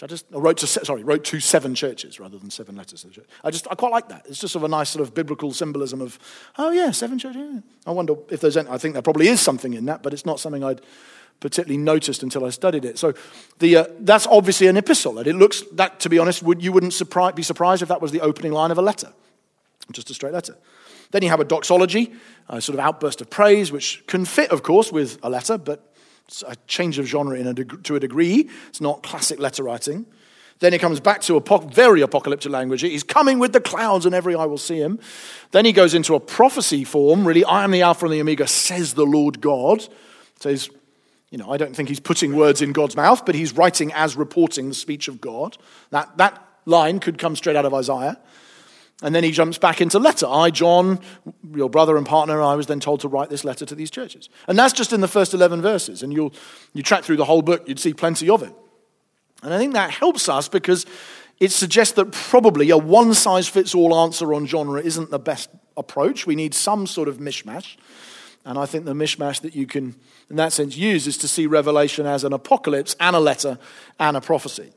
I just I wrote to sorry wrote to seven churches rather than seven letters. I just I quite like that. It's just sort of a nice sort of biblical symbolism of oh yeah seven churches. I wonder if there's any, I think there probably is something in that, but it's not something I'd particularly noticed until I studied it. So the, uh, that's obviously an epistle, and it looks that to be honest, would, you wouldn't surprise, be surprised if that was the opening line of a letter, just a straight letter. Then you have a doxology, a sort of outburst of praise, which can fit, of course, with a letter, but it's a change of genre a deg- to a degree. It's not classic letter writing. Then he comes back to a very apocalyptic language. He's coming with the clouds, and every eye will see him. Then he goes into a prophecy form, really, I am the Alpha and the Omega, says the Lord God. So he's, you know, I don't think he's putting words in God's mouth, but he's writing as reporting the speech of God. That, that line could come straight out of Isaiah. And then he jumps back into letter. I, John, your brother and partner, I was then told to write this letter to these churches. And that's just in the first 11 verses. And you'll, you track through the whole book, you'd see plenty of it. And I think that helps us because it suggests that probably a one size fits all answer on genre isn't the best approach. We need some sort of mishmash. And I think the mishmash that you can, in that sense, use is to see Revelation as an apocalypse and a letter and a prophecy.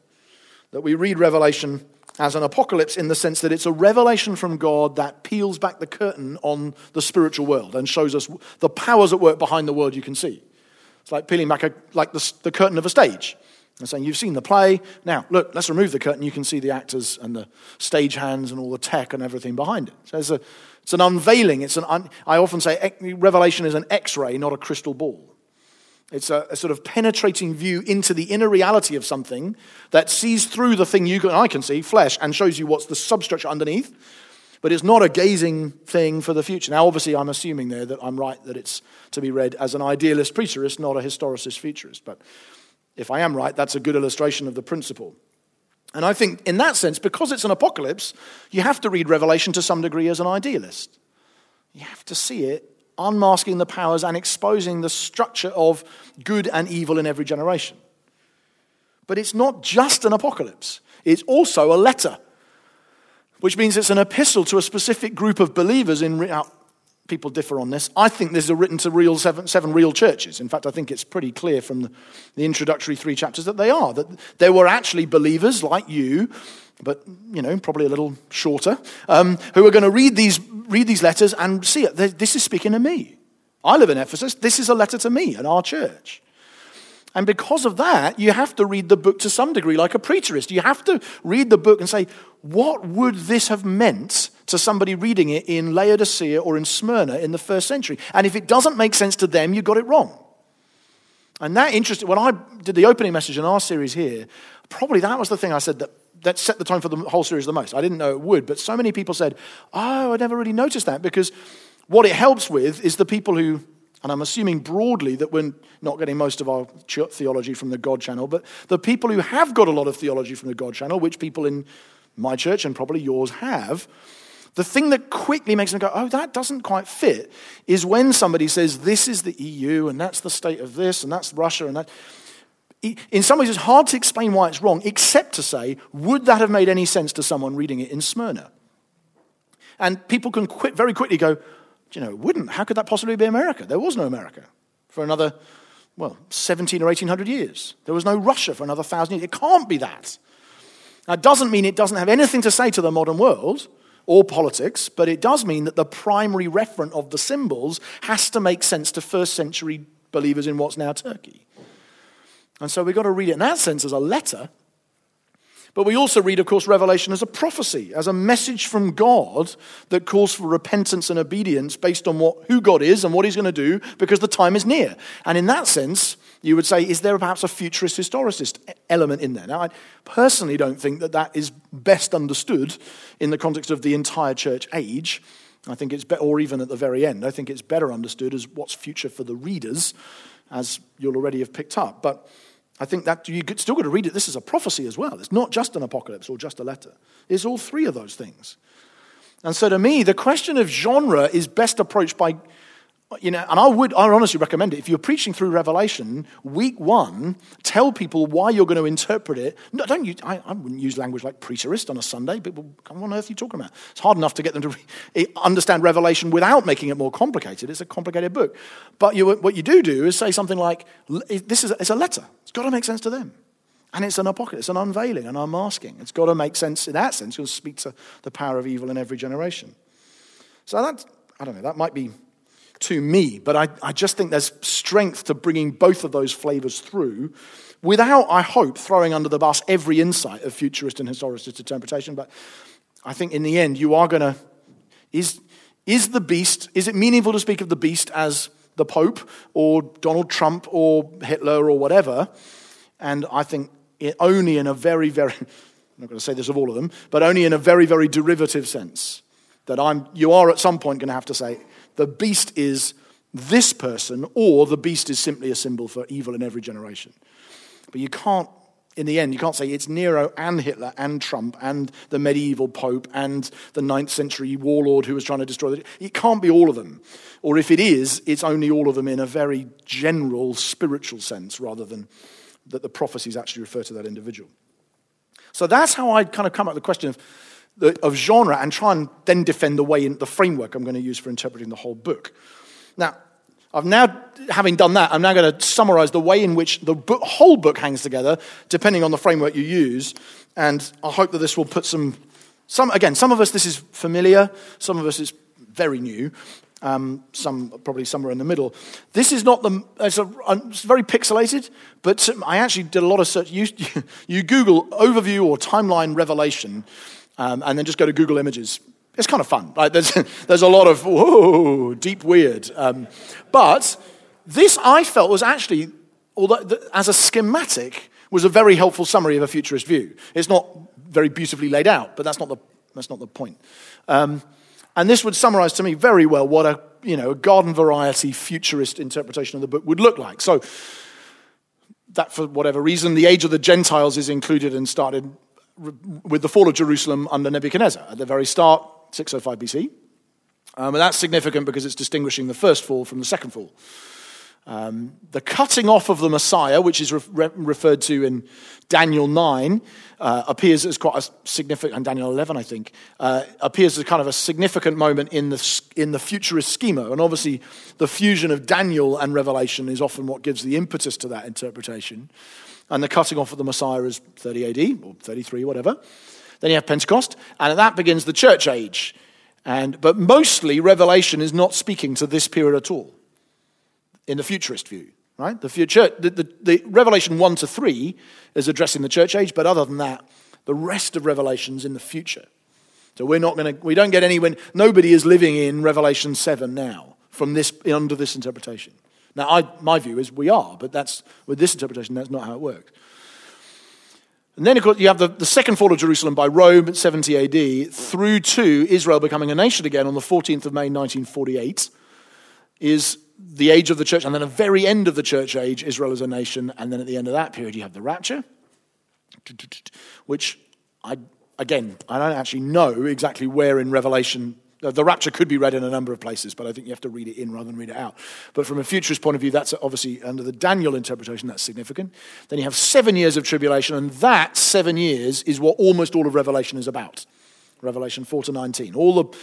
That we read Revelation as an apocalypse in the sense that it's a revelation from God that peels back the curtain on the spiritual world and shows us the powers at work behind the world you can see. It's like peeling back a, like the, the curtain of a stage and saying, You've seen the play. Now, look, let's remove the curtain. You can see the actors and the stage hands and all the tech and everything behind it. So it's, a, it's an unveiling. It's an un, I often say Revelation is an x ray, not a crystal ball. It's a, a, sort of penetrating view into the inner reality of something that sees through the thing you and I can see, flesh, and shows you what's the substructure underneath. But it's not a gazing thing for the future. Now, obviously, I'm assuming there that I'm right that it's to be read as an idealist preterist, not a historicist futurist. But if I am right, that's a good illustration of the principle. And I think, in that sense, because it's an apocalypse, you have to read Revelation to some degree as an idealist. You have to see it unmasking the powers and exposing the structure of good and evil in every generation. But it's not just an apocalypse, it's also a letter, which means it's an epistle to a specific group of believers in. Now, people differ on this. I think this is written to real seven, seven real churches. In fact, I think it's pretty clear from the, the introductory three chapters that they are, that there were actually believers like you but you know, probably a little shorter, um, who are going to read these, read these letters and see it. This is speaking to me. I live in Ephesus. This is a letter to me and our church. And because of that, you have to read the book to some degree like a preterist. You have to read the book and say, what would this have meant to somebody reading it in Laodicea or in Smyrna in the first century? And if it doesn't make sense to them, you got it wrong. And that interested, when I did the opening message in our series here, probably that was the thing I said that, that set the tone for the whole series the most. I didn't know it would, but so many people said, Oh, I never really noticed that because what it helps with is the people who, and I'm assuming broadly that we're not getting most of our theology from the God channel, but the people who have got a lot of theology from the God channel, which people in my church and probably yours have, the thing that quickly makes them go, oh, that doesn't quite fit, is when somebody says, this is the EU, and that's the state of this, and that's Russia, and that. In some ways, it's hard to explain why it's wrong, except to say, would that have made any sense to someone reading it in Smyrna? And people can quit very quickly go, you know, it wouldn't. How could that possibly be America? There was no America for another, well, 17 or 1800 years. There was no Russia for another thousand years. It can't be that. That doesn't mean it doesn't have anything to say to the modern world or politics, but it does mean that the primary referent of the symbols has to make sense to first century believers in what's now Turkey. And so we've got to read it in that sense as a letter. But we also read, of course, Revelation as a prophecy, as a message from God that calls for repentance and obedience based on what, who God is and what He's going to do because the time is near. And in that sense, you would say, is there perhaps a futurist historicist element in there? Now, I personally don't think that that is best understood in the context of the entire church age. I think it's better, or even at the very end, I think it's better understood as what's future for the readers, as you'll already have picked up. But I think that you still got to read it. This is a prophecy as well. It's not just an apocalypse or just a letter. It's all three of those things. And so to me, the question of genre is best approached by you know, and I would, I honestly recommend it. If you're preaching through Revelation, week one, tell people why you're going to interpret it. No, don't use, I, I wouldn't use language like preterist on a Sunday. People, what on earth are you talking about? It's hard enough to get them to re- eh, understand Revelation without making it more complicated. It's a complicated book. But you, what you do do is say something like, this is a, it's a letter. It's got to make sense to them. And it's an apocalypse, it's an unveiling, an unmasking. It's got to make sense in that sense. You'll speak to the power of evil in every generation. So that, I don't know, that might be to me. But I, I just think there's strength to bringing both of those flavors through without, I hope, throwing under the bus every insight of futurist and historicist interpretation. But I think in the end, you are going to. Is, is the beast, is it meaningful to speak of the beast as the Pope or Donald Trump or Hitler or whatever? And I think it only in a very, very, I'm not going to say this of all of them, but only in a very, very derivative sense. That I'm, you are at some point going to have to say, the beast is this person, or the beast is simply a symbol for evil in every generation. But you can't, in the end, you can't say it's Nero and Hitler and Trump and the medieval pope and the ninth century warlord who was trying to destroy it. It can't be all of them. Or if it is, it's only all of them in a very general spiritual sense rather than that the prophecies actually refer to that individual. So that's how I kind of come with the question of of genre and try and then defend the way in the framework I'm going to use for interpreting the whole book. Now, I've now, having done that, I'm now going to summarize the way in which the book, whole book hangs together, depending on the framework you use. And I hope that this will put some, some again, some of us this is familiar, some of us is very new, um, some probably somewhere in the middle. This is not the, it's, a, it's very pixelated, but I actually did a lot of search. You, you Google overview or timeline revelation, um, and then just go to Google Images. It's kind of fun. There's, there's a lot of, whoa, deep weird. Um, but this I felt was actually, although as a schematic, was a very helpful summary of a futurist view. It's not very beautifully laid out, but that's not the, that's not the point. Um, and this would summarize to me very well what a, you know, a garden variety futurist interpretation of the book would look like. So, that for whatever reason, the age of the Gentiles is included and started with the fall of Jerusalem under Nebuchadnezzar at the very start, 605 BC. Um, and that's significant because it's distinguishing the first fall from the second fall. Um, the cutting off of the Messiah, which is re- referred to in Daniel 9, uh, appears as quite a significant, and Daniel 11, I think, uh, appears as kind of a significant moment in the, in the futurist schema. And obviously, the fusion of Daniel and Revelation is often what gives the impetus to that interpretation and the cutting off of the Messiah is 30 AD or 33, whatever. Then you have Pentecost, and that begins the church age. And, but mostly, Revelation is not speaking to this period at all in the futurist view. Right? The, future, the, the, the Revelation 1 to 3 is addressing the church age, but other than that, the rest of Revelation's in the future. So we're not going to, we don't get anyone, nobody is living in Revelation 7 now from this, under this interpretation. Now, I, my view is we are, but that's, with this interpretation, that's not how it works. And then, of course, you have the, the second fall of Jerusalem by Rome at 70 AD through to Israel becoming a nation again on the 14th of May 1948 is the age of the church. And then, the very end of the church age, Israel is a nation. And then at the end of that period, you have the rapture, which I, again, I don't actually know exactly where in Revelation the rapture could be read in a number of places, but I think you have to read it in rather than read it out. But from a futurist point of view, that's obviously under the Daniel interpretation, that's significant. Then you have seven years of tribulation, and that seven years is what almost all of Revelation is about. Revelation 4 to 19. All the,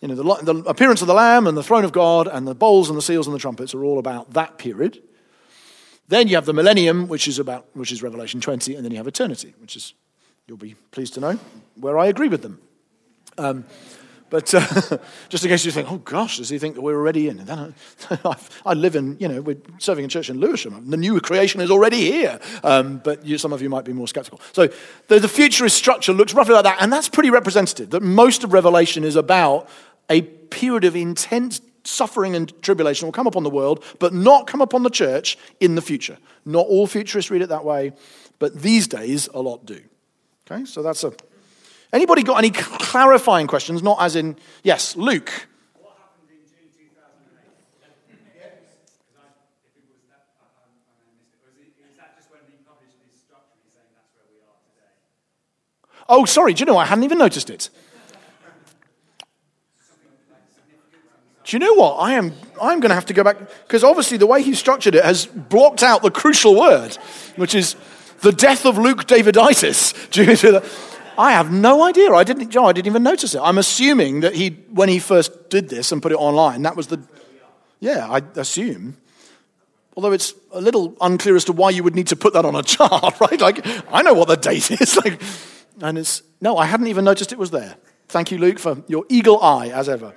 you know, the, the appearance of the Lamb and the throne of God and the bowls and the seals and the trumpets are all about that period. Then you have the millennium, which is about which is Revelation 20, and then you have eternity, which is you'll be pleased to know where I agree with them. Um, but uh, just in case you think, oh gosh, does he think that we're already in? I, I, live in, you know, we're serving in church in Lewisham. The new creation is already here. Um, but you, some of you might be more skeptical. So the, the futurist structure looks roughly like that. And that's pretty representative, that most of Revelation is about a period of intense suffering and tribulation will come upon the world, but not come upon the church in the future. Not all futurists read it that way, but these days a lot do. Okay, so that's a Anybody got any clarifying questions? Not as in, yes, Luke. Oh, sorry, do you know, I hadn't even noticed it. Do you know what? I am I'm going to have to go back because obviously the way he structured it has blocked out the crucial word, which is the death of Luke Daviditis due to the, I have no idea. I didn't, I didn't even notice it. I'm assuming that he, when he first did this and put it online, that was the. Yeah, I assume. Although it's a little unclear as to why you would need to put that on a chart, right? Like, I know what the date is. Like, and it's, no, I hadn't even noticed it was there. Thank you, Luke, for your eagle eye, as ever.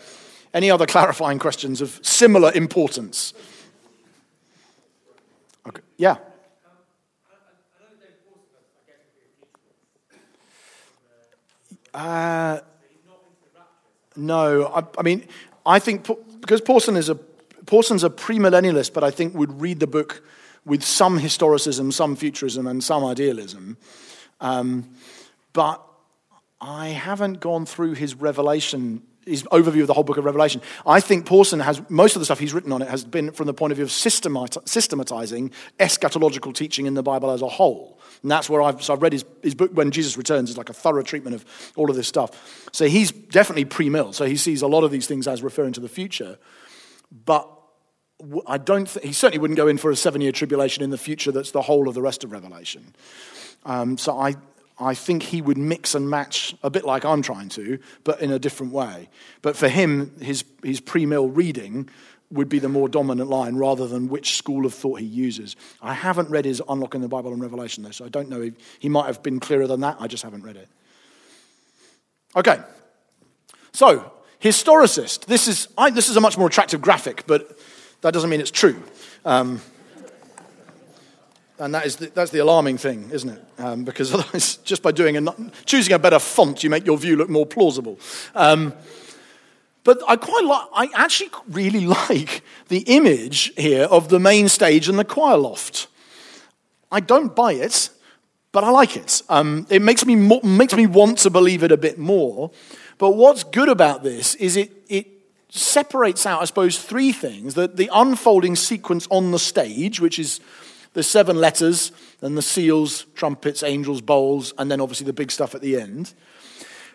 Any other clarifying questions of similar importance? Okay. Yeah. Uh, no, I, I, mean, I think because Pawson is a Pawson's a premillennialist, but I think would read the book with some historicism, some futurism, and some idealism. Um, but I haven't gone through his revelation his overview of the whole book of Revelation. I think Pawson has, most of the stuff he's written on it has been from the point of view of systematizing eschatological teaching in the Bible as a whole. And that's where I've, so I've read his, his book, When Jesus Returns, is like a thorough treatment of all of this stuff. So he's definitely pre mill. So he sees a lot of these things as referring to the future. But I don't th- he certainly wouldn't go in for a seven year tribulation in the future that's the whole of the rest of Revelation. Um, so I, I think he would mix and match a bit like I'm trying to, but in a different way. But for him, his, his pre mill reading would be the more dominant line rather than which school of thought he uses. I haven't read his Unlocking the Bible and Revelation, though, so I don't know if he might have been clearer than that. I just haven't read it. Okay. So, historicist. This is, I, this is a much more attractive graphic, but that doesn't mean it's true. Um, and that is the, that's the alarming thing, isn't it? Um, because otherwise, just by doing a, choosing a better font, you make your view look more plausible. Um, but I quite like, I actually really like the image here of the main stage and the choir loft. I don't buy it, but I like it. Um, it makes me, more, makes me want to believe it a bit more. But what's good about this is it, it separates out, I suppose, three things the, the unfolding sequence on the stage, which is the seven letters and the seals, trumpets, angels, bowls, and then obviously the big stuff at the end.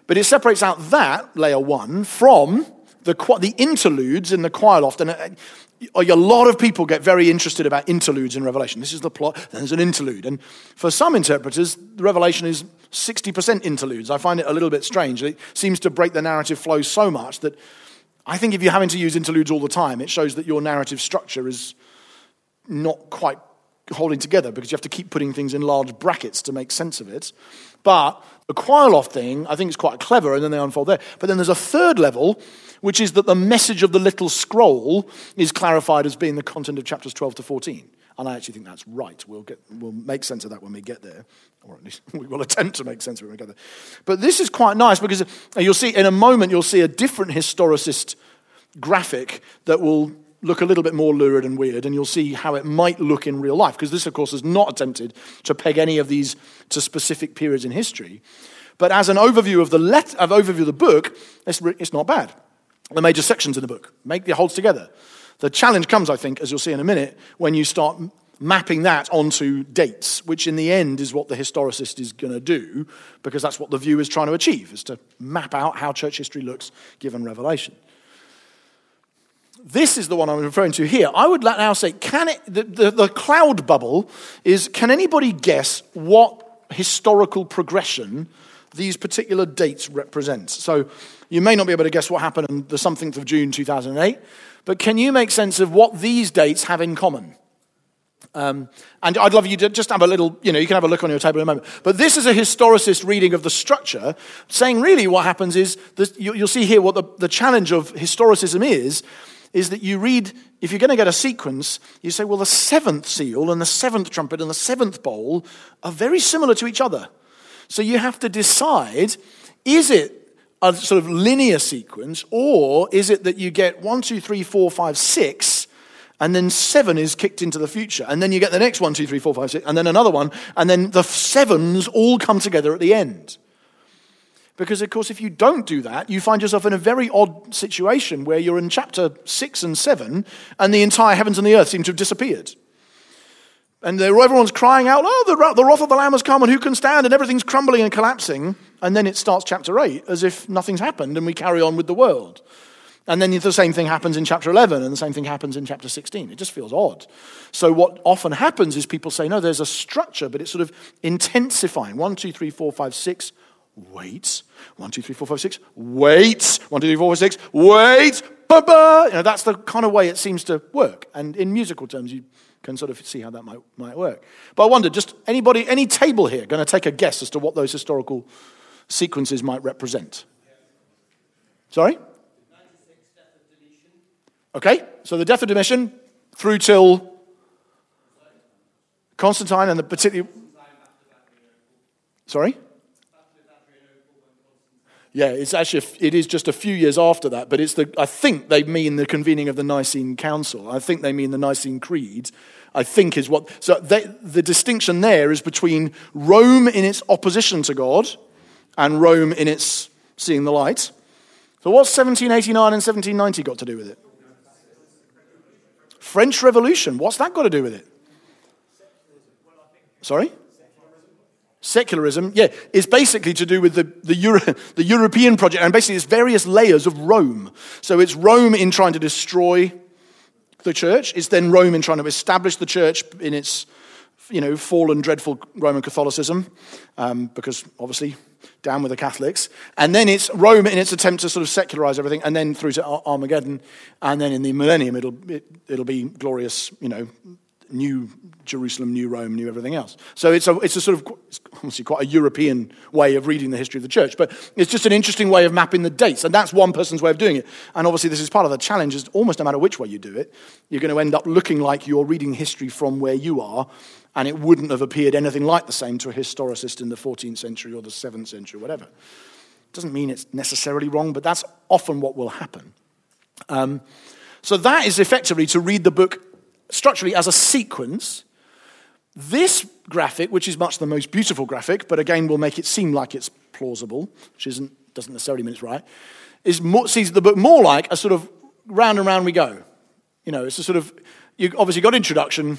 But it separates out that, layer one, from the, the interludes in the choir loft. And uh, a lot of people get very interested about interludes in Revelation. This is the plot, then there's an interlude. And for some interpreters, the Revelation is 60% interludes. I find it a little bit strange. It seems to break the narrative flow so much that I think if you're having to use interludes all the time, it shows that your narrative structure is not quite holding together because you have to keep putting things in large brackets to make sense of it. But the loft thing, I think is quite clever, and then they unfold there. But then there's a third level, which is that the message of the little scroll is clarified as being the content of chapters 12 to 14. And I actually think that's right. We'll, get, we'll make sense of that when we get there, or at least we will attempt to make sense of it when we get there. But this is quite nice because uh, you'll see in a moment, you'll see a different historicist graphic that will look a little bit more lurid and weird, and you'll see how it might look in real life, because this, of course, is not attempted to peg any of these to specific periods in history. But as an overview of the, let, of overview of the book, it's, it's not bad. The major sections in the book make the holds together. The challenge comes, I think, as you'll see in a minute, when you start mapping that onto dates, which in the end is what the historicist is going to do, because that's what the view is trying to achieve, is to map out how church history looks given Revelation. This is the one I'm referring to here. I would now say, can it, the, the, the cloud bubble is, can anybody guess what historical progression these particular dates represent? So you may not be able to guess what happened on the something of June 2008, but can you make sense of what these dates have in common? Um, and I'd love you to just have a little, you know, you can have a look on your table in a moment. But this is a historicist reading of the structure, saying really what happens is, this, you, will see here what the, the challenge of historicism is, is that you read, if you're going to get a sequence, you say, well, the seventh seal and the seventh trumpet and the seventh bowl are very similar to each other. So you have to decide, is it a sort of linear sequence, or is it that you get one, two, three, four, five, six, and then seven is kicked into the future. And then you get the next one, two, three, four, five, six, and then another one. And then the sevens all come together at the end. Because, of course, if you don't do that, you find yourself in a very odd situation where you're in chapter six and seven, and the entire heavens and the earth seem to have disappeared. And everyone's crying out, Oh, the, the wrath of the Lamb has come, and who can stand? And everything's crumbling and collapsing. And then it starts chapter 8 as if nothing's happened, and we carry on with the world. And then the same thing happens in chapter 11, and the same thing happens in chapter 16. It just feels odd. So, what often happens is people say, no, there's a structure, but it's sort of intensifying. One, two, three, four, five, six, wait. One, two, three, four, five, six, wait. One, two, three, four, five, six, wait. Ba-ba. You know, that's the kind of way it seems to work. And in musical terms, you can sort of see how that might, might work. But I wonder, just anybody, any table here going to take a guess as to what those historical sequences might represent? Sorry? Okay, so the death of Domitian through till Constantine and the particular. Sorry? Yeah, it's actually it is just a few years after that, but it's the I think they mean the convening of the Nicene Council. I think they mean the Nicene Creed. I think is what so they, the distinction there is between Rome in its opposition to God and Rome in its seeing the light. So what's 1789 and 1790 got to do with it? French Revolution. What's that got to do with it? Sorry? Secularism, yeah, is basically to do with the, the, Euro, the European project, and basically it's various layers of Rome. So it's Rome in trying to destroy the church, it's then Rome in trying to establish the church in its you know, fallen, dreadful Roman Catholicism, um, because obviously down with the Catholics. And then it's Rome in its attempt to sort of secularize everything, and then through to Armageddon. And then in the millennium, it'll, it, will it will be glorious, you know, new Jerusalem, new Rome, new everything else. So it's a, it's a sort of, obviously quite a European way of reading the history of the church, but it's just an interesting way of mapping the dates. And that's one person's way of doing it. And obviously, this is part of the challenge, is almost no matter which way you do it, you're going to end up looking like you're reading history from where you are, and it wouldn't have appeared anything like the same to a historicist in the 14th century or the 7th century, or whatever. Doesn't mean it's necessarily wrong, but that's often what will happen. Um, so that is effectively to read the book structurally as a sequence. This graphic, which is much the most beautiful graphic, but again will make it seem like it's plausible, which isn't, doesn't necessarily mean it's right, is more, sees the book more like a sort of round and round we go. You know, it's a sort of, you obviously got introduction,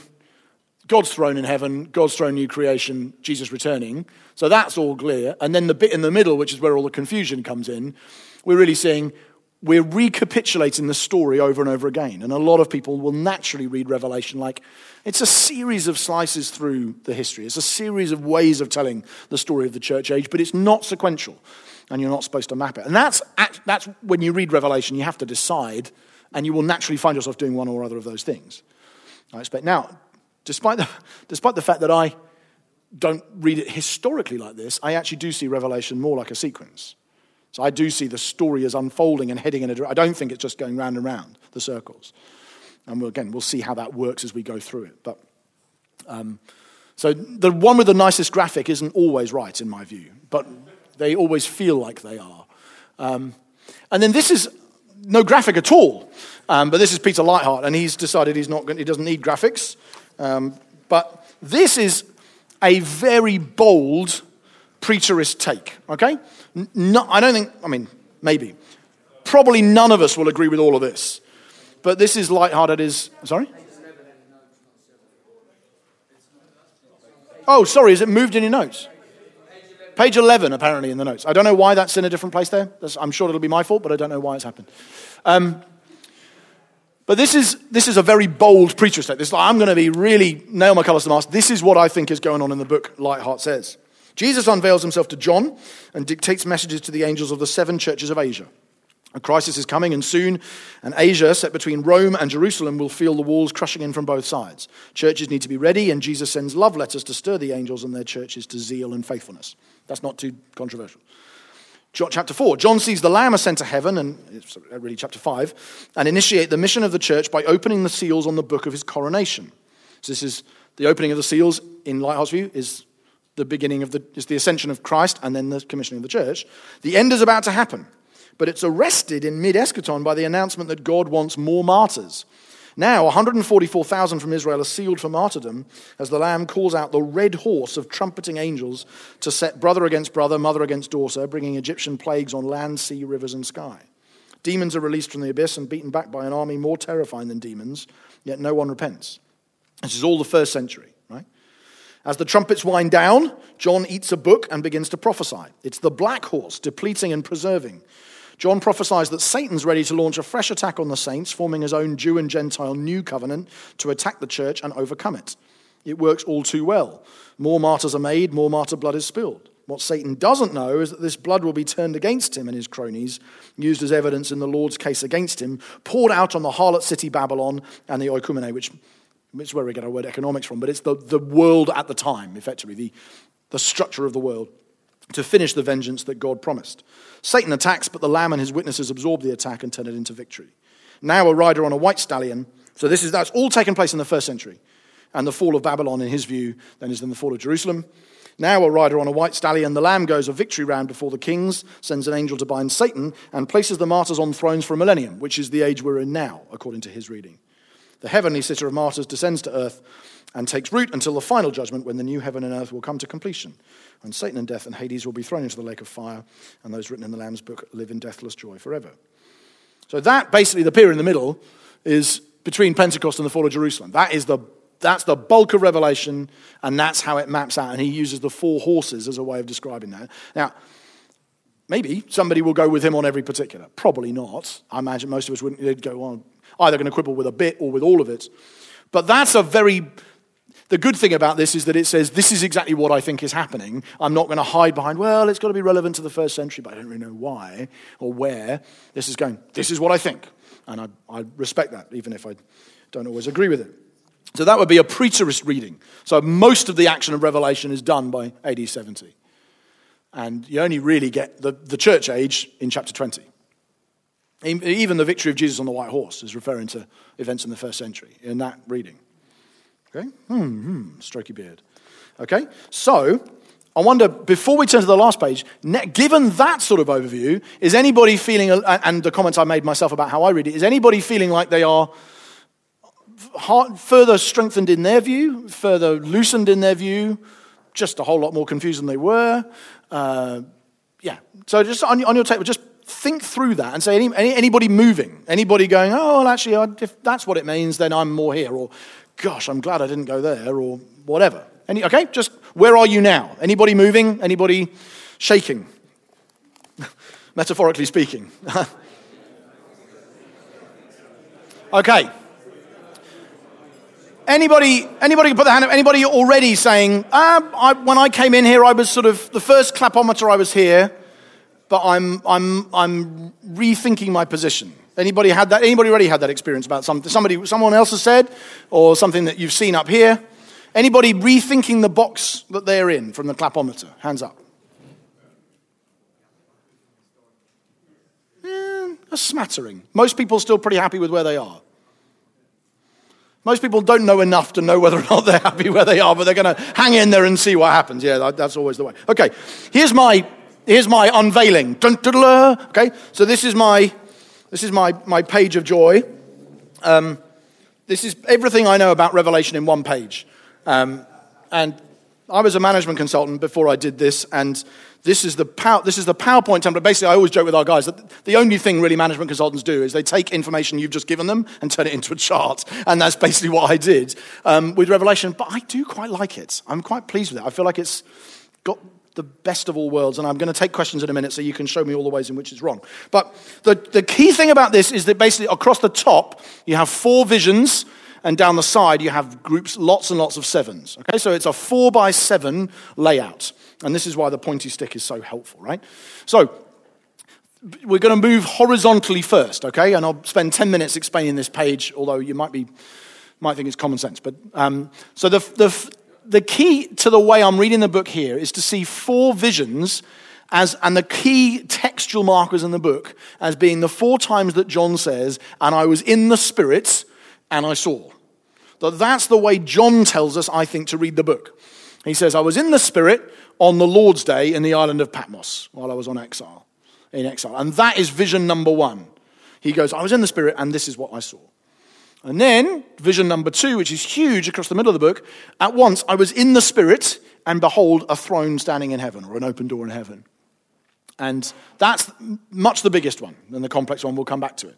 God's throne in heaven, God's throne, new creation, Jesus returning. So that's all clear. And then the bit in the middle, which is where all the confusion comes in, we're really saying we're recapitulating the story over and over again. And a lot of people will naturally read Revelation like it's a series of slices through the history, it's a series of ways of telling the story of the church age, but it's not sequential. And you're not supposed to map it. And that's, that's when you read Revelation, you have to decide, and you will naturally find yourself doing one or other of those things. I expect. Now, despite the, despite the fact that I don't read it historically like this, I actually do see Revelation more like a sequence. So I do see the story as unfolding and heading in a direction. I don't think it's just going round and round the circles. And we'll, again, we'll see how that works as we go through it. But um, so the one with the nicest graphic isn't always right in my view, but they always feel like they are. Um, and then this is no graphic at all. Um, but this is Peter Leithart, and he's decided he's not going, he doesn't need graphics. Um, but this is a very bold preterist take, okay? No, I don't think, I mean, maybe. Probably none of us will agree with all of this. But this is lighthearted is, sorry? Oh, sorry, is it moved in your notes? Page 11, apparently, in the notes. I don't know why that's in a different place there. That's, I'm sure it'll be my fault, but I don't know why it's happened. Um, but this is, this is a very bold preterist statement. This I'm going to be really nail my colors to the mast. This is what I think is going on in the book, Leithart says. Jesus unveils himself to John and dictates messages to the angels of the seven churches of Asia. A crisis is coming, and soon and Asia, set between Rome and Jerusalem, will feel the walls crushing in from both sides. Churches need to be ready, and Jesus sends love letters to stir the angels and their churches to zeal and faithfulness. That's not too controversial. John, Chapter 4, John sees the Lamb ascend to heaven, and it's really chapter 5, and initiate the mission of the church by opening the seals on the book of his coronation. So, this is the opening of the seals in Leithart's View, is the beginning of the, is the ascension of Christ and then the commissioning of the church. The end is about to happen, but it's arrested in mid eschaton by the announcement that God wants more martyrs. Now, 144,000 from Israel are sealed for martyrdom as the Lamb calls out the red horse of trumpeting angels to set brother against brother, mother against daughter, bringing Egyptian plagues on land, sea, rivers, and sky. Demons are released from the abyss and beaten back by an army more terrifying than demons, yet no one repents. This is all the first century? As the trumpets wind down, John eats a book and begins to prophesy. It's the black horse, depleting and preserving. John prophesies that Satan's ready to launch a fresh attack on the saints, forming his own Jew and Gentile new covenant to attack the church and overcome it. It works all too well. More martyrs are made, more martyr blood is spilled. What Satan doesn't know is that this blood will be turned against him and his cronies, used as evidence in the Lord's case against him, poured out on the harlot city Babylon and the oikumene, which, is where we get our word economics from, but it's the, the world at the time, effectively, the, the structure of the world to finish the vengeance that God promised. Satan attacks, but the Lamb and his witnesses absorb the attack and turn it into victory. Now, a rider on a white stallion. So, this is, that's all taken place in the first century. And the fall of Babylon, in his view, then is in the fall of Jerusalem. Now, a rider on a white stallion, the Lamb goes a victory round before the kings, sends an angel to bind Satan, and places the martyrs on thrones for a millennium, which is the age we're in now, according to his reading. The heavenly sitter of martyrs descends to earth and takes root until the final judgment when the new heaven and earth will come to completion. And Satan and death and Hades will be thrown into the lake of fire, and those written in the Lamb's book live in deathless joy forever. So, that basically, the period in the middle is between Pentecost and the fall of Jerusalem. That is the, that's the bulk of Revelation, and that's how it maps out. And he uses the four horses as a way of describing that. Now, maybe somebody will go with him on every particular. Probably not. I imagine most of us wouldn't they'd go on either going to quibble with a bit or with all of it. But that's a very the good thing about this is that it says, This is exactly what I think is happening. I'm not going to hide behind, well, it's got to be relevant to the first century, but I don't really know why or where. This is going, This is what I think. And I, I respect that, even if I don't always agree with it. So that would be a preterist reading. So most of the action of Revelation is done by AD 70. And you only really get the, the church age in chapter 20. Even the victory of Jesus on the white horse is referring to events in the first century in that reading. Okay? Hmm, hmm, strokey beard. Okay? So, I wonder, before we turn to the last page, given that sort of overview, is anybody feeling, and the comments I made myself about how I read it, is anybody feeling like they are further strengthened in their view, further loosened in their view, just a whole lot more confused than they were? Uh, yeah. So, just on, on your table, just think through that and say, any, anybody moving? Anybody going, oh, well, actually, if that's what it means, then I'm more here. Or gosh, I'm glad I didn't go there, or whatever. Any, okay, just where are you now? Anybody moving? Anybody shaking? Metaphorically speaking. okay. Anybody, anybody can put their hand up? Anybody already saying, uh, I, when I came in here, I was sort of, the first clapometer I was here, but I'm, I'm, I'm rethinking my position. Anybody had that? Anybody already had that experience about something somebody, someone else has said, or something that you've seen up here? Anybody rethinking the box that they're in from the clapometer? Hands up. Eh, a smattering. Most people still pretty happy with where they are. Most people don't know enough to know whether or not they're happy where they are, but they're going to hang in there and see what happens. Yeah, that's always the way. Okay, here's my, here's my unveiling. Okay, so this is my This is my, my page of joy. Um, this is everything I know about Revelation in one page. Um, and I was a management consultant before I did this, and this is the, power, this is the PowerPoint template. Basically, I always joke with our guys that the only thing really management consultants do is they take information you've just given them and turn it into a chart. And that's basically what I did um, with Revelation. But I do quite like it. I'm quite pleased with it. I feel like it's got the best of all worlds. And I'm going to take questions in a minute so you can show me all the ways in which it's wrong. But the, the key thing about this is that basically across the top, you have four visions and down the side you have groups, lots and lots of sevens. Okay, so it's a four by seven layout. And this is why the pointy stick is so helpful, right? So we're going to move horizontally first, okay? And I'll spend 10 minutes explaining this page, although you might, be, might think it's common sense. But um, so the, the, the key to the way I'm reading the book here is to see four visions as, and the key textual markers in the book as being the four times that John says, and I was in the Spirit and I saw. That that's the way John tells us, I think, to read the book. He says, I was in the Spirit on the Lord's Day in the island of Patmos while I was on exile, in exile. And that is vision number one. He goes, I was in the Spirit and this is what I saw. And then, vision number two, which is huge across the middle of the book, at once I was in the Spirit and behold a throne standing in heaven or an open door in heaven. And that's much the biggest one, and the complex one, we'll come back to it.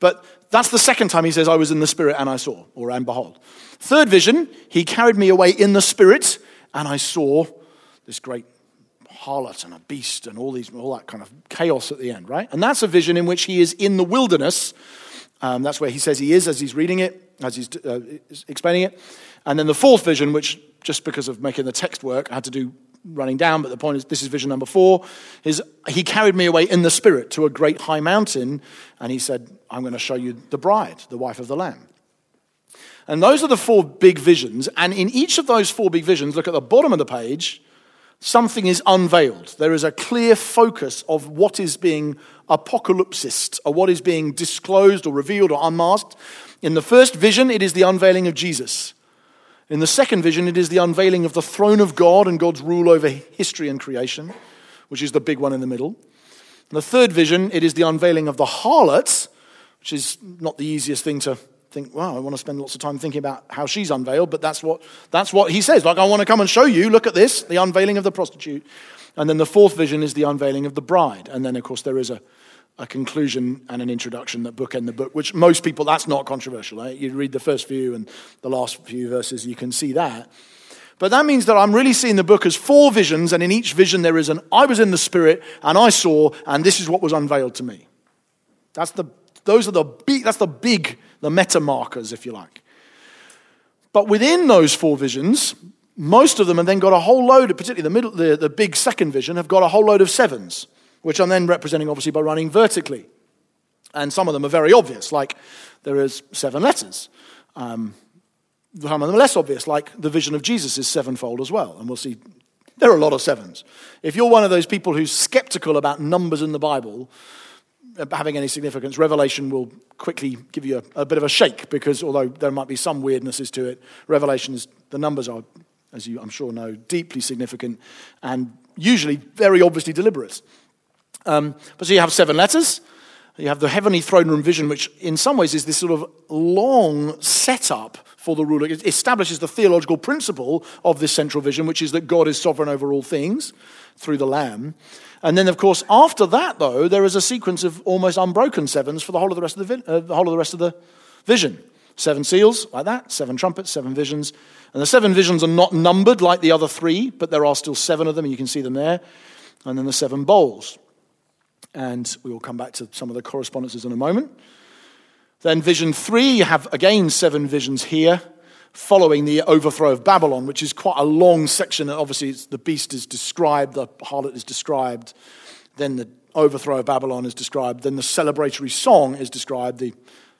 But that's the second time he says, I was in the Spirit and I saw, or and behold. Third vision, he carried me away in the Spirit and I saw this great harlot and a beast and all, these, all that kind of chaos at the end, right? And that's a vision in which he is in the wilderness. Um, that's where he says he is as he's reading it, as he's uh, explaining it. And then the fourth vision, which just because of making the text work, I had to do running down, but the point is this is vision number four, is he carried me away in the spirit to a great high mountain, and he said, I'm going to show you the bride, the wife of the Lamb. And those are the four big visions, and in each of those four big visions, look at the bottom of the page, something is unveiled. There is a clear focus of what is being apocalypsed, or what is being disclosed or revealed or unmasked. In the first vision, it is the unveiling of Jesus. In the second vision, it is the unveiling of the throne of God and God's rule over history and creation, which is the big one in the middle. In the third vision, it is the unveiling of the harlot, which is not the easiest thing to think, wow, I want to spend lots of time thinking about how she's unveiled, but that's what, that's what he says. Like, I want to come and show you, look at this, the unveiling of the prostitute. And then the fourth vision is the unveiling of the bride. And then, of course, there is a, a conclusion and an introduction that bookend the book, which most people, that's not controversial. Right? You read the first few and the last few verses, you can see that. But that means that I'm really seeing the book as four visions, and in each vision there is an I was in the Spirit, and I saw, and this is what was unveiled to me. That's the, those are the big, that's the big, the meta markers, if you like. But within those four visions, most of them have then got a whole load, of, particularly the, middle, the, the big second vision, have got a whole load of sevens which I'm then representing obviously by running vertically. And some of them are very obvious, like there is seven letters. Um, some of them are less obvious, like the vision of Jesus is sevenfold as well. And we'll see there are a lot of sevens. If you're one of those people who's skeptical about numbers in the Bible having any significance, Revelation will quickly give you a, a bit of a shake because although there might be some weirdnesses to it, Revelations, the numbers are, as you I'm sure know, deeply significant and usually very obviously deliberate. Um, but so you have seven letters. You have the heavenly throne room vision, which in some ways is this sort of long setup for the ruler. It establishes the theological principle of this central vision, which is that God is sovereign over all things through the Lamb. And then, of course, after that, though, there is a sequence of almost unbroken sevens for the whole of the rest of the, uh, the whole of the rest of the vision. Seven seals, like that, seven trumpets, seven visions. And the seven visions are not numbered like the other three, but there are still seven of them, and you can see them there. And then the seven bowls and we will come back to some of the correspondences in a moment. Then, vision three, you have again seven visions here, following the overthrow of Babylon, which is quite a long section. Obviously, the beast is described, the harlot is described, then the overthrow of Babylon is described, then the celebratory song is described, the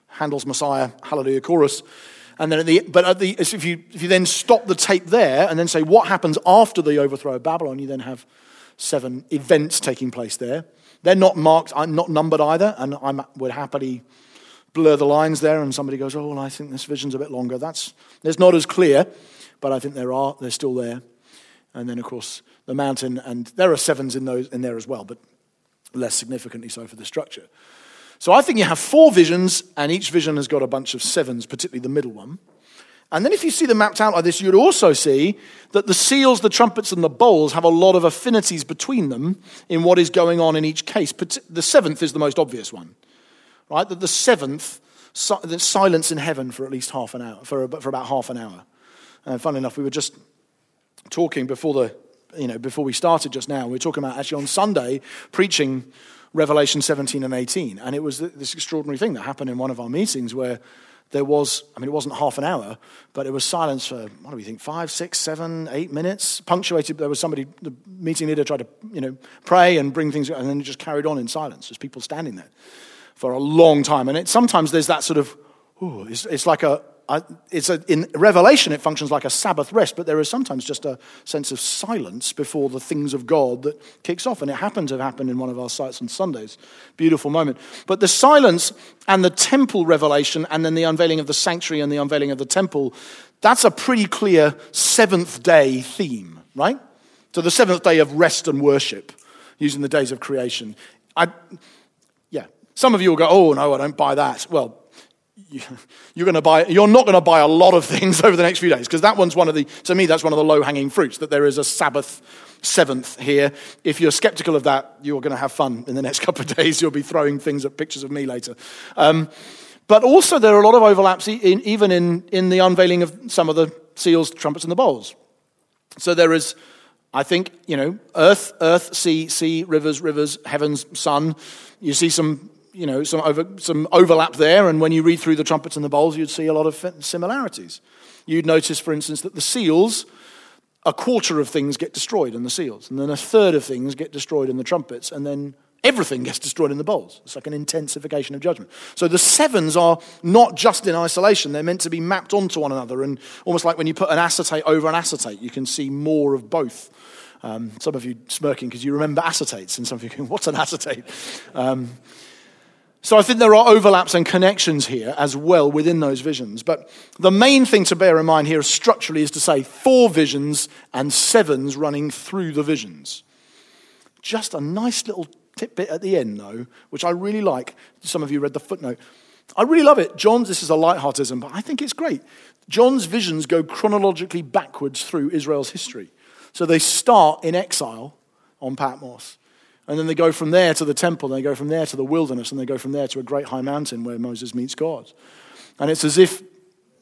Handel's Messiah Hallelujah chorus. And then at the, but at the, if, you, if you then stop the tape there and then say what happens after the overthrow of Babylon, you then have seven events taking place there. They're not marked, I'm not numbered either, and I would happily blur the lines there. And somebody goes, "Oh, well, I think this vision's a bit longer." That's it's not as clear, but I think there are. They're still there. And then, of course, the mountain, and there are sevens in those in there as well, but less significantly so for the structure. So I think you have four visions, and each vision has got a bunch of sevens, particularly the middle one. And then if you see them mapped out like this, you'd also see that the seals, the trumpets, and the bowls have a lot of affinities between them in what is going on in each case. The seventh is the most obvious one, right? That the seventh, the silence in heaven for at least half an hour, for, for about half an hour. And funnily enough, we were just talking before the, you know, before we started just now. We were talking about actually on Sunday preaching Revelation 17 and 18, and it was this extraordinary thing that happened in one of our meetings where there was, I mean, it wasn't half an hour, but it was silence for, what do we think, five, six, seven, eight minutes, punctuated. There was somebody, the meeting leader tried to, you know, pray and bring things, and then it just carried on in silence. There's people standing there for a long time. And it, sometimes there's that sort of, ooh, it's, it's like a, it's a, in Revelation, it functions like a Sabbath rest, but there is sometimes just a sense of silence before the things of God that kicks off. And it happened to happen in one of our sites on Sundays. Beautiful moment. But the silence and the temple revelation, and then the unveiling of the sanctuary and the unveiling of the temple, that's a pretty clear seventh day theme, right? So the seventh day of rest and worship, using the days of creation. I, some of you will go, oh, no, I don't buy that. Well, you're going to buy you're not going to buy a lot of things over the next few days because that one's one of the to me that's one of the low hanging fruits that there is a sabbath seventh here. If you're skeptical of that you're going to have fun in the next couple of days. You'll be throwing things at pictures of me later. Um, but also there are a lot of overlaps in, even in, in the unveiling of some of the seals trumpets and the bowls. So there is i think you know earth earth sea sea rivers rivers heavens sun. You see some you know, some, over, some overlap there, and when you read through the trumpets and the bowls, you'd see a lot of similarities. You'd notice, for instance, that the seals, a quarter of things get destroyed in the seals, and then a third of things get destroyed in the trumpets, and then everything gets destroyed in the bowls. It's like an intensification of judgment. So the sevens are not just in isolation, they're meant to be mapped onto one another, and almost like when you put an acetate over an acetate, you can see more of both. Um, some of you smirking because you remember acetates, and some of you going, What's an acetate? Um, so I think there are overlaps and connections here as well within those visions. But the main thing to bear in mind here structurally is to say four visions and sevens running through the visions. Just a nice little tidbit at the end, though, which I really like. Some of you read the footnote. I really love it. John's, this is a Leithartism, but I think it's great. John's visions go chronologically backwards through Israel's history. So they start in exile on Patmos. And then they go from there to the temple, and they go from there to the wilderness, and they go from there to a great high mountain where Moses meets God. And it's as if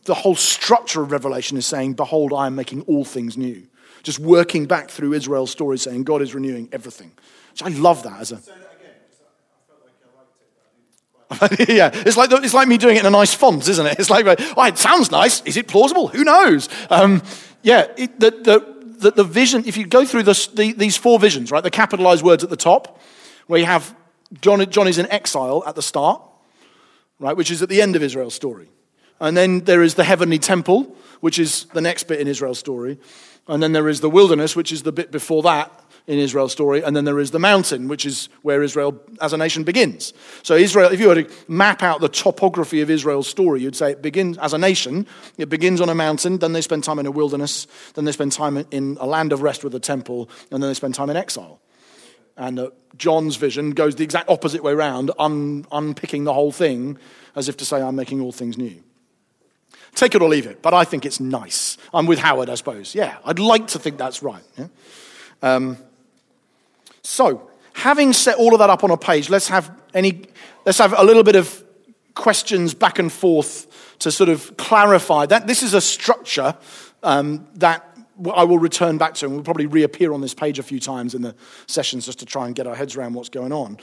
the whole structure of Revelation is saying, Behold, I am making all things new. Just working back through Israel's story, saying, God is renewing everything. So I love that as a. yeah, it's like, the, it's like me doing it in a nice font, isn't it? It's like, oh, it sounds nice. Is it plausible? Who knows? Um, yeah, it, the, the, the, the vision, if you go through this, the, these four visions, right, the capitalized words at the top, where you have John, John is in exile at the start, right, which is at the end of Israel's story. And then there is the heavenly temple, which is the next bit in Israel's story. And then there is the wilderness, which is the bit before that in Israel's story, and then there is the mountain, which is where Israel as a nation begins. So, Israel, if you were to map out the topography of Israel's story, you'd say it begins as a nation, it begins on a mountain, then they spend time in a wilderness, then they spend time in a land of rest with a temple, and then they spend time in exile. And uh, John's vision goes the exact opposite way around, un- unpicking the whole thing as if to say, I'm making all things new. Take it or leave it, but I think it's nice. I'm with Howard, I suppose. Yeah, I'd like to think that's right. Yeah? Um, so, having set all of that up on a page, let's have any, let's have a little bit of questions back and forth to sort of clarify that this is a structure um, that I will return back to, and we'll probably reappear on this page a few times in the sessions just to try and get our heads around what's going on.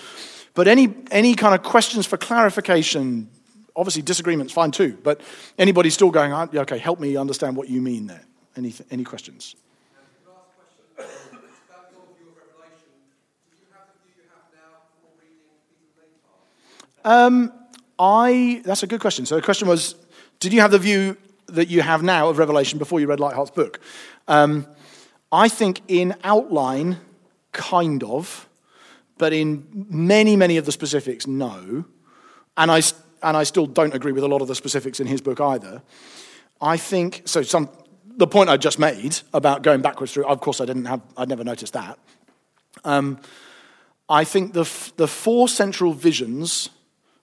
But any, any kind of questions for clarification, obviously disagreements, fine too, but anybody still going, ah, okay, help me understand what you mean there. Any, any questions? Um, I, that's a good question. So the question was, did you have the view that you have now of Revelation before you read Leithart's book? Um, I think in outline, kind of, but in many, many of the specifics, no. And I, and I still don't agree with a lot of the specifics in his book either. I think, so some, the point I just made about going backwards through, of course I didn't have, I'd never noticed that. Um, I think the, the four central visions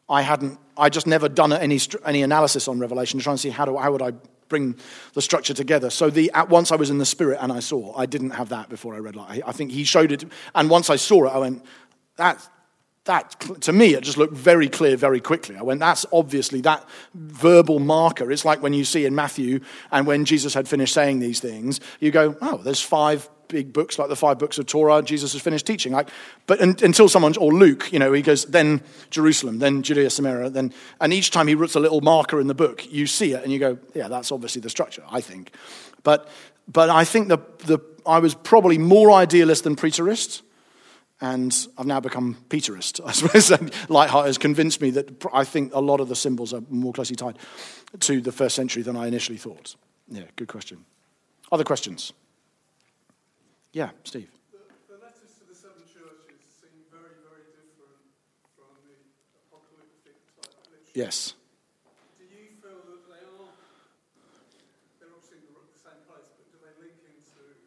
I hadn't, I just never done any, any analysis on Revelation to try and see how, do, how would I bring the structure together. So the, at once I was in the spirit and I saw. I didn't have that before I read Light. I think he showed it. And once I saw it, I went, that, that, to me, it just looked very clear very quickly. I went, that's obviously that verbal marker. It's like when you see in Matthew and when Jesus had finished saying these things, you go, oh, there's five big books like the five books of Torah. Jesus has finished teaching. Like, but until someone, or Luke, you know, he goes, then Jerusalem, then Judea, Samaria, then, and each time he puts a little marker in the book, you see it and you go, yeah, that's obviously the structure, I think. But, but I think the, the, I was probably more idealist than preterist and I've now become Peterist, I suppose. Leithart has convinced me that I think a lot of the symbols are more closely tied to the first century than I initially thought. Yeah, good question. Other questions? Yeah, Steve. The, the letters to the seven churches seem very, very different from the apocalyptic type literature. Yes. Do you feel that they are, they're obviously in the same place, but do they link into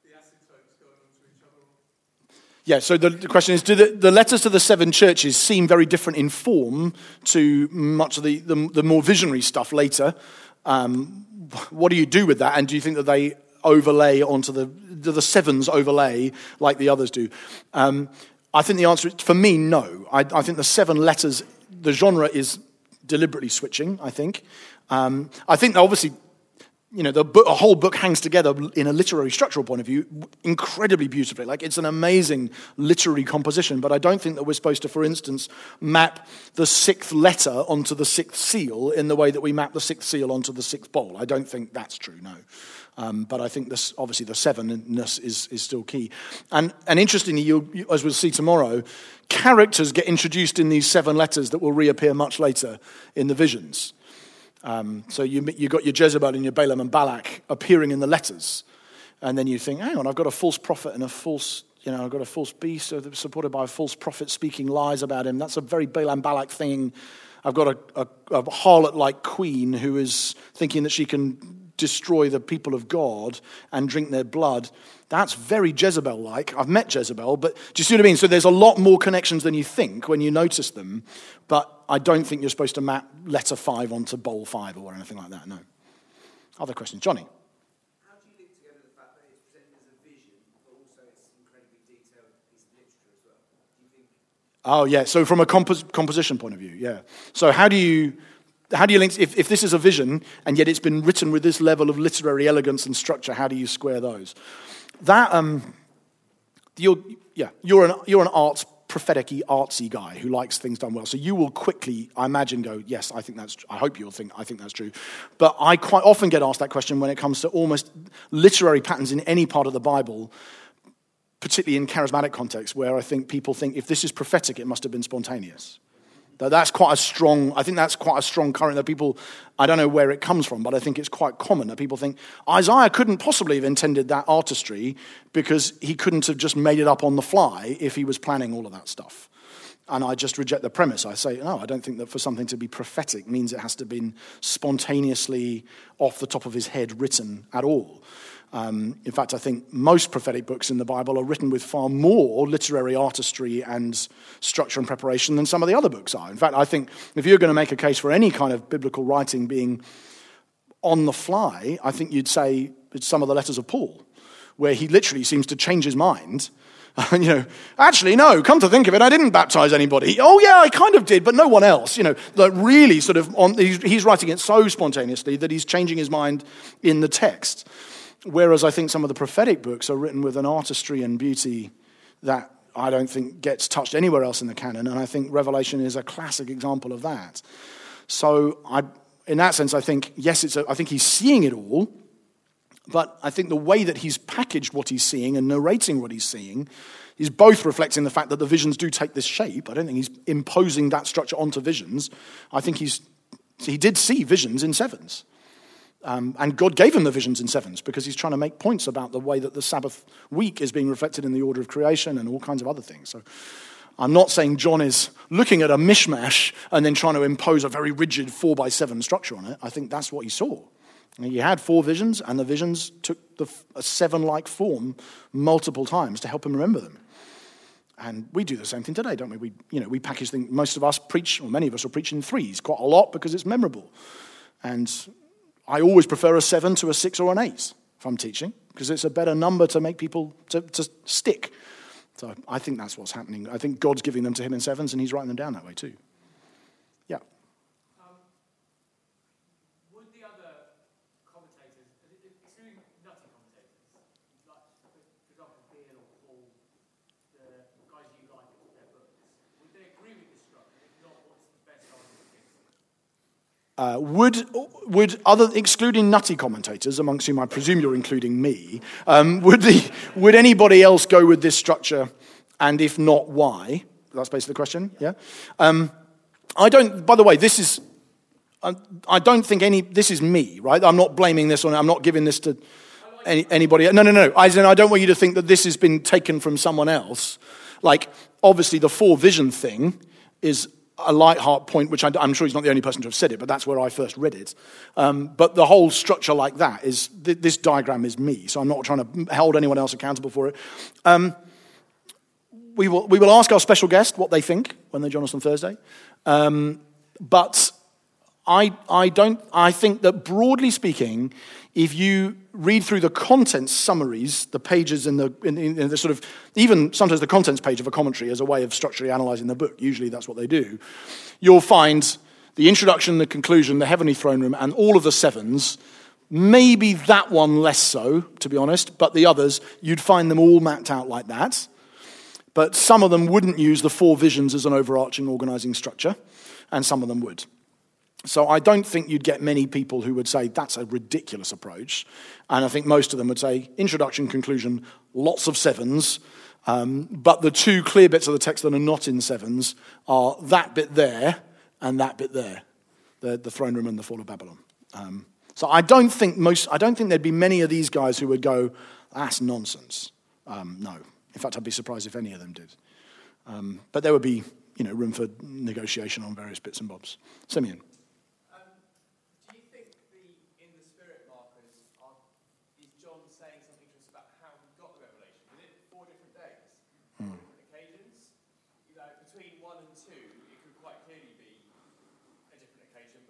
the acetates going on to each other? Yeah, so the, the question is do the, the, letters to the seven churches seem very different in form to much of the, the, the more visionary stuff later? Um, what do you do with that? And do you think that they overlay onto the, the sevens overlay like the others do? Um, I think the answer is, for me, no. I, I, think the seven letters, the genre is deliberately switching, I think. Um, I think obviously you know, the book, a whole book hangs together in a literary structural point of view incredibly beautifully. Like it's an amazing literary composition, but I don't think that we're supposed to, for instance, map the sixth letter onto the sixth seal in the way that we map the sixth seal onto the sixth bowl. I don't think that's true, no. Um, but I think this, obviously the sevenness is, is still key. And, and interestingly, you, as we'll see tomorrow, characters get introduced in these seven letters that will reappear much later in the visions. Um, so you, you got your Jezebel and your Balaam and Balak appearing in the letters. And then you think, hang on, I've got a false prophet and a false, you know, I've got a false beast supported by a false prophet speaking lies about him. That's a very Balaam Balak thing. I've got a, a, a harlot like queen who is thinking that she can destroy the people of God and drink their blood. That's very Jezebel like. I've met Jezebel, but do you see what I mean? So there's a lot more connections than you think when you notice them, but I don't think you're supposed to map letter five onto bowl five or anything like that, no. Other questions? Johnny? How do you link together the fact that it's a vision, but also it's incredibly detailed piece of literature as well? Do you think... Oh, yeah. So from a compos- composition point of view, yeah. So how do you how do you link, if, if this is a vision and yet it's been written with this level of literary elegance and structure, how do you square those? That, um, you're, yeah, you're an, you're an arts, prophetic artsy guy who likes things done well. So you will quickly, I imagine, go, yes, I think that's, I hope you'll think, I think that's true. But I quite often get asked that question when it comes to almost literary patterns in any part of the Bible particularly in charismatic context, where I think people think if this is prophetic, it must have been spontaneous. That's quite a strong, I think that's quite a strong current that people, I don't know where it comes from, but I think it's quite common that people think Isaiah couldn't possibly have intended that artistry because he couldn't have just made it up on the fly if he was planning all of that stuff. And I just reject the premise. I say, no, I don't think that for something to be prophetic means it has to have been spontaneously off the top of his head written at all. Um, in fact, I think most prophetic books in the Bible are written with far more literary artistry and structure and preparation than some of the other books are. In fact, I think if you're going to make a case for any kind of biblical writing being on the fly, I think you'd say it's some of the letters of Paul, where he literally seems to change his mind. you know, actually, no, come to think of it, I didn't baptize anybody. Oh, yeah, I kind of did, but no one else. You know, like really sort of, on, he's, he's writing it so spontaneously that he's changing his mind in the text. Whereas I think some of the prophetic books are written with an artistry and beauty that I don't think gets touched anywhere else in the canon. And I think Revelation is a classic example of that. So, I, in that sense, I think, yes, it's a, I think he's seeing it all. But I think the way that he's packaged what he's seeing and narrating what he's seeing is both reflecting the fact that the visions do take this shape. I don't think he's imposing that structure onto visions. I think he's, he did see visions in sevens. Um, and God gave him the visions in sevens because he's trying to make points about the way that the Sabbath week is being reflected in the order of creation and all kinds of other things. So I'm not saying John is looking at a mishmash and then trying to impose a very rigid four by seven structure on it. I think that's what he saw. He had four visions, and the visions took the, a seven like form multiple times to help him remember them. And we do the same thing today, don't we? We, you know, we package things, most of us preach, or many of us are preaching threes quite a lot because it's memorable. And I always prefer a seven to a six or an eight if I'm teaching because it's a better number to make people to, to stick. So I think that's what's happening. I think God's giving them to him in sevens and he's writing them down that way too. Yeah. Um, would the other commentators, excluding nutty commentators, like, for example, Beale or Paul, the guys you like their books, would they agree with this structure? If not, what's the best argument against it? Uh, would, would other, excluding nutty commentators, amongst whom I presume you're including me, um, would, the, would anybody else go with this structure? And if not, why? That's basically the question, yeah? Um, I don't, by the way, this is, I, I don't think any, this is me, right? I'm not blaming this on, I'm not giving this to any, anybody. No, no, no. I, I don't want you to think that this has been taken from someone else. Like, obviously, the four vision thing is a Leithart point, which I, am sure he's not the only person to have said it, but that's where I first read it. Um, but the whole structure like that is th- this diagram is me, so I'm not trying to hold anyone else accountable for it. Um, we, will, we will ask our special guest what they think when they join us on Thursday. Um, but I, I, don't, I think that broadly speaking, if you read through the contents summaries, the pages in the, in, in the sort of, even sometimes the contents page of a commentary as a way of structurally analyzing the book, usually that's what they do, you'll find the introduction, the conclusion, the heavenly throne room, and all of the sevens. Maybe that one less so, to be honest, but the others, you'd find them all mapped out like that. But some of them wouldn't use the four visions as an overarching organizing structure, and some of them would. So I don't think you'd get many people who would say that's a ridiculous approach. And I think most of them would say introduction, conclusion, lots of sevens. Um, but the two clear bits of the text that are not in sevens are that bit there and that bit there the, the throne room and the fall of Babylon. Um, so I don't think most, I don't think there'd be many of these guys who would go, that's nonsense. Um, no. In fact, I'd be surprised if any of them did. Um, but there would be, you know, room for negotiation on various bits and bobs. Simeon. Um, do you think the in the spirit markers are is John saying something to us about how he got the revelation? Was it four different days, four different occasions? You know, between one and two, it could quite clearly be a different occasion. But Yeah. then the other divisions are a bit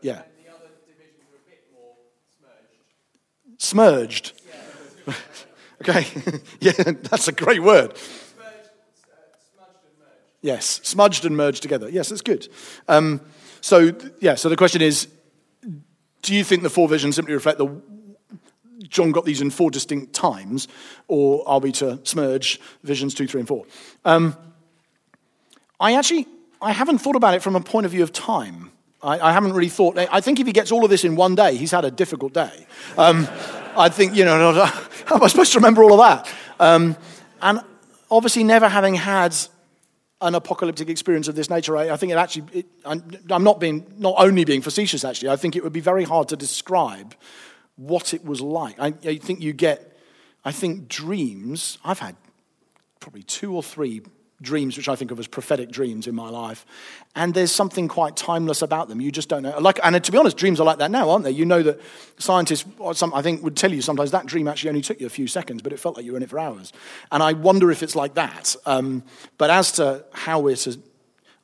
more smudged. Smurged. okay. yeah, that's a great word. Smudged, uh, smudged. Yes, smudged and merged together. Yes, that's good. Um, so, yeah, so the question is do you think the four visions simply reflect the John got these in four distinct times, or are we to smurge visions two, three, and four? Um, I actually I haven't thought about it from a point of view of time. I, I haven't really thought. I think if he gets all of this in one day, he's had a difficult day. Um, I think you know how am I supposed to remember all of that? Um, and obviously, never having had an apocalyptic experience of this nature, I, I think it actually, it, I'm, I'm not being, not only being facetious actually, I think it would be very hard to describe what it was like. I, I think you get, I think dreams, I've had probably two or three dreams which I think of as prophetic dreams in my life. And there's something quite timeless about them. You just don't know. Like, and to be honest, dreams are like that now, aren't they? You know that scientists, some, I think, would tell you sometimes that dream actually only took you a few seconds, but it felt like you were in it for hours. And I wonder if it's like that. Um, but as to how we're to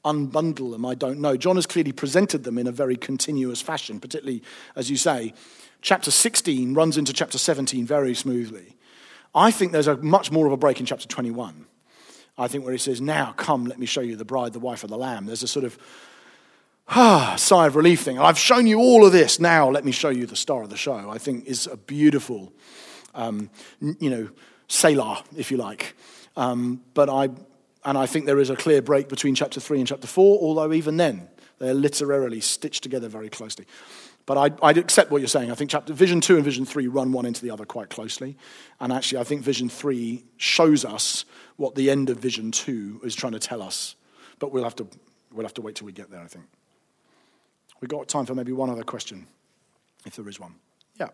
unbundle them, I don't know. John has clearly presented them in a very continuous fashion, particularly, as you say, chapter 16 runs into chapter 17 very smoothly. I think there's a much more of a break in chapter 21. I think where he says, Now come, let me show you the bride, the wife of the Lamb. There's a sort of ah, sigh of relief thing. I've shown you all of this. Now let me show you the star of the show. I think is a beautiful, um, you know, Selah, if you like. Um, but I, and I think there is a clear break between chapter three and chapter four, although even then, they're literarily stitched together very closely. But I, I'd accept what you're saying. I think chapter, Vision 2 and Vision 3 run one into the other quite closely. And actually, I think Vision 3 shows us what the end of Vision 2 is trying to tell us. But we'll have to, we'll have to wait till we get there, I think. We've got time for maybe one other question, if there is one. Yeah.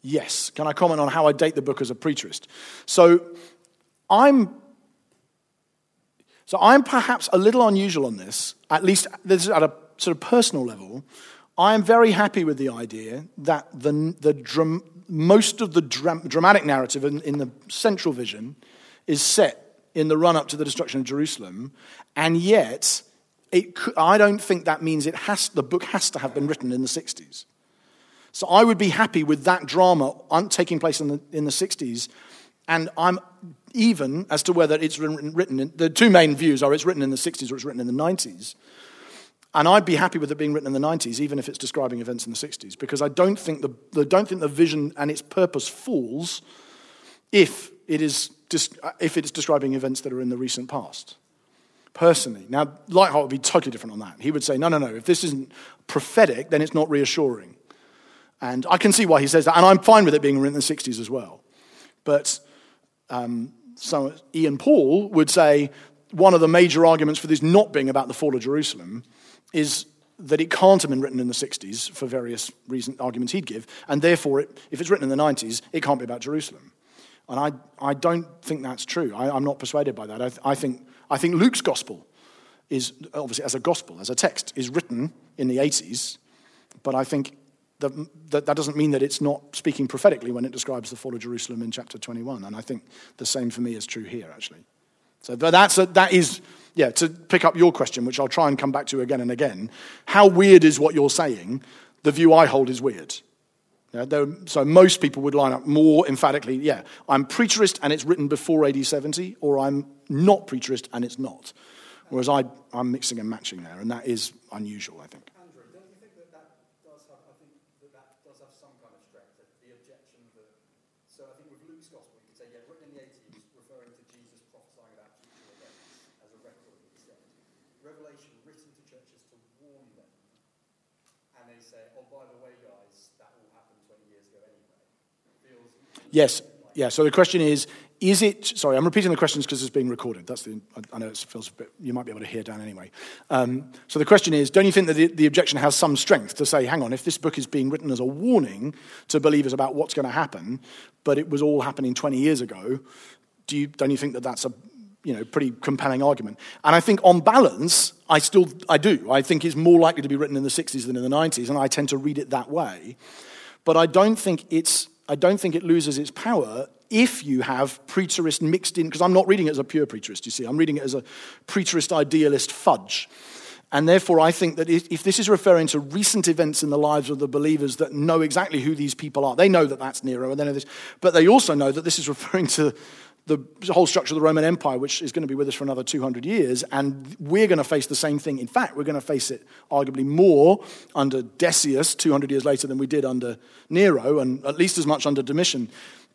Yes. Can I comment on how I date the book as a preterist? So I'm so I'm perhaps a little unusual on this, at least this is at a sort of personal level. I am very happy with the idea that the, the, dram, most of the dram- dramatic narrative in, in the central vision is set in the run up to the destruction of Jerusalem, and yet it, I don't think that means it has, the book has to have been written in the 60s. So I would be happy with that drama taking place in the, in the 60s, and I'm even as to whether it's written, in, the two main views are it's written in the 60s or it's written in the 90s. And I'd be happy with it being written in the 90s, even if it's describing events in the 60s, because I don't think the, don't think the vision and its purpose falls if it, is, if it is describing events that are in the recent past. Personally. Now, Leithart would be totally different on that. He would say, no, no, no, if this isn't prophetic, then it's not reassuring. And I can see why he says that, and I'm fine with it being written in the 60s as well. But um, so Ian Paul would say one of the major arguments for this not being about the fall of Jerusalem is that it can't have been written in the 60s for various reason, arguments he'd give, and therefore, it, if it's written in the 90s, it can't be about Jerusalem. And I, I don't think that's true. I, I'm not persuaded by that. I, I, think, I think Luke's gospel is, obviously, as a gospel, as a text, is written in the 80s, but I think that, that, doesn't mean that it's not speaking prophetically when it describes the fall of Jerusalem in chapter 21. And I think the same for me is true here, actually. So but that's a, that is, yeah, to pick up your question, which I'll try and come back to again and again. How weird is what you're saying? The view I hold is weird. Yeah, so most people would line up more emphatically, yeah, I'm preterist and it's written before AD 70, or I'm not preterist and it's not. Whereas I, I'm mixing and matching there, and that is unusual, I think. Andrew, don't you think that that does have, I think that that does have some kind of strength, that the objection that, so I think with Luke's gospel, you could say, yeah, written in the 80s, referring to Jesus prophesying about future events as a record instead. Revelation, written to churches to warn them. And they say, oh, by the way, guys, that all happened 20 years ago anyway. Feels Yes, yeah. So the question is, is it? Sorry, I'm repeating the questions because it's being recorded. That's the. I- know it feels a bit. You might be able to hear Dan anyway. Um, so the question is, don't you think that the, the objection has some strength to say, hang on, if this book is being written as a warning to believers about what's going to happen, but it was all happening 20 years ago, do you? Don't you think that that's a you know, pretty compelling argument. And I think on balance, I still, I do. I think it's more likely to be written in the 60s than in the 90s, and I tend to read it that way. But I don't think it's, I don't think it loses its power if you have preterist mixed in, because I'm not reading it as a pure preterist, you see. I'm reading it as a preterist idealist fudge. And therefore, I think that if this is referring to recent events in the lives of the believers that know exactly who these people are, they know that that's Nero, and they know this, but they also know that this is referring to the whole structure of the Roman Empire, which is going to be with us for another 200 years, and we're going to face the same thing. In fact, we're going to face it arguably more under Decius 200 years later than we did under Nero, and at least as much under Domitian.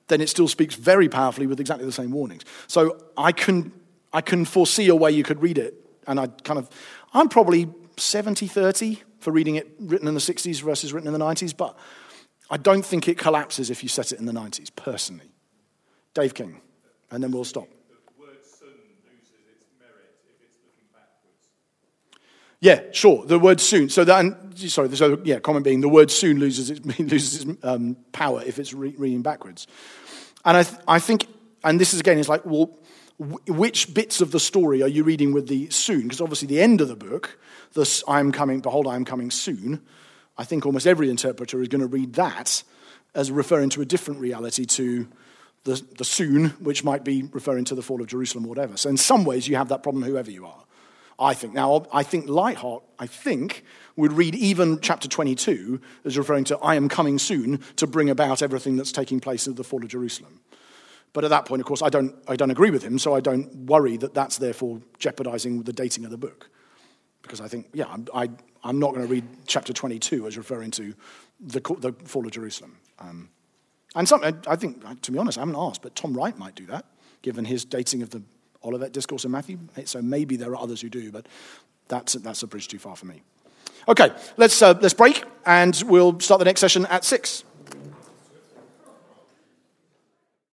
Then it still speaks very powerfully with exactly the same warnings. So I can, I can foresee a way you could read it, and I kind of, I'm probably 70 30 for reading it written in the 60s versus written in the 90s, but I don't think it collapses if you set it in the 90s, personally. Dave King, and then we'll stop. The word son loses its merit if it's looking backwards. Yeah, sure. The word soon. So that, and, sorry. So yeah, comment being the word soon loses its loses its um, power if it's re- reading backwards. And I, th- I think, and this is again, it's like, well, wh- which bits of the story are you reading with the soon? Because obviously, the end of the book, this "I am coming, behold, I am coming soon." I think almost every interpreter is going to read that as referring to a different reality to the, the soon, which might be referring to the fall of Jerusalem or whatever. So in some ways, you have that problem, whoever you are. I think. Now, I think Leithart, I think, would read even chapter 22 as referring to I am coming soon to bring about everything that's taking place at the fall of Jerusalem. But at that point, of course, I don't, I don't agree with him, so I don't worry that that's therefore jeopardizing the dating of the book. Because I think, yeah, I'm, I, I'm not going to read chapter 22 as referring to the, the fall of Jerusalem. Um, and some, I- think, to be honest, I haven't asked, but Tom Wright might do that, given his dating of the Olivet Discourse in Matthew. So maybe there are others who do, but that's, that's a bridge too far for me. Okay, let's, uh, let's break, and we'll start the next session at 6.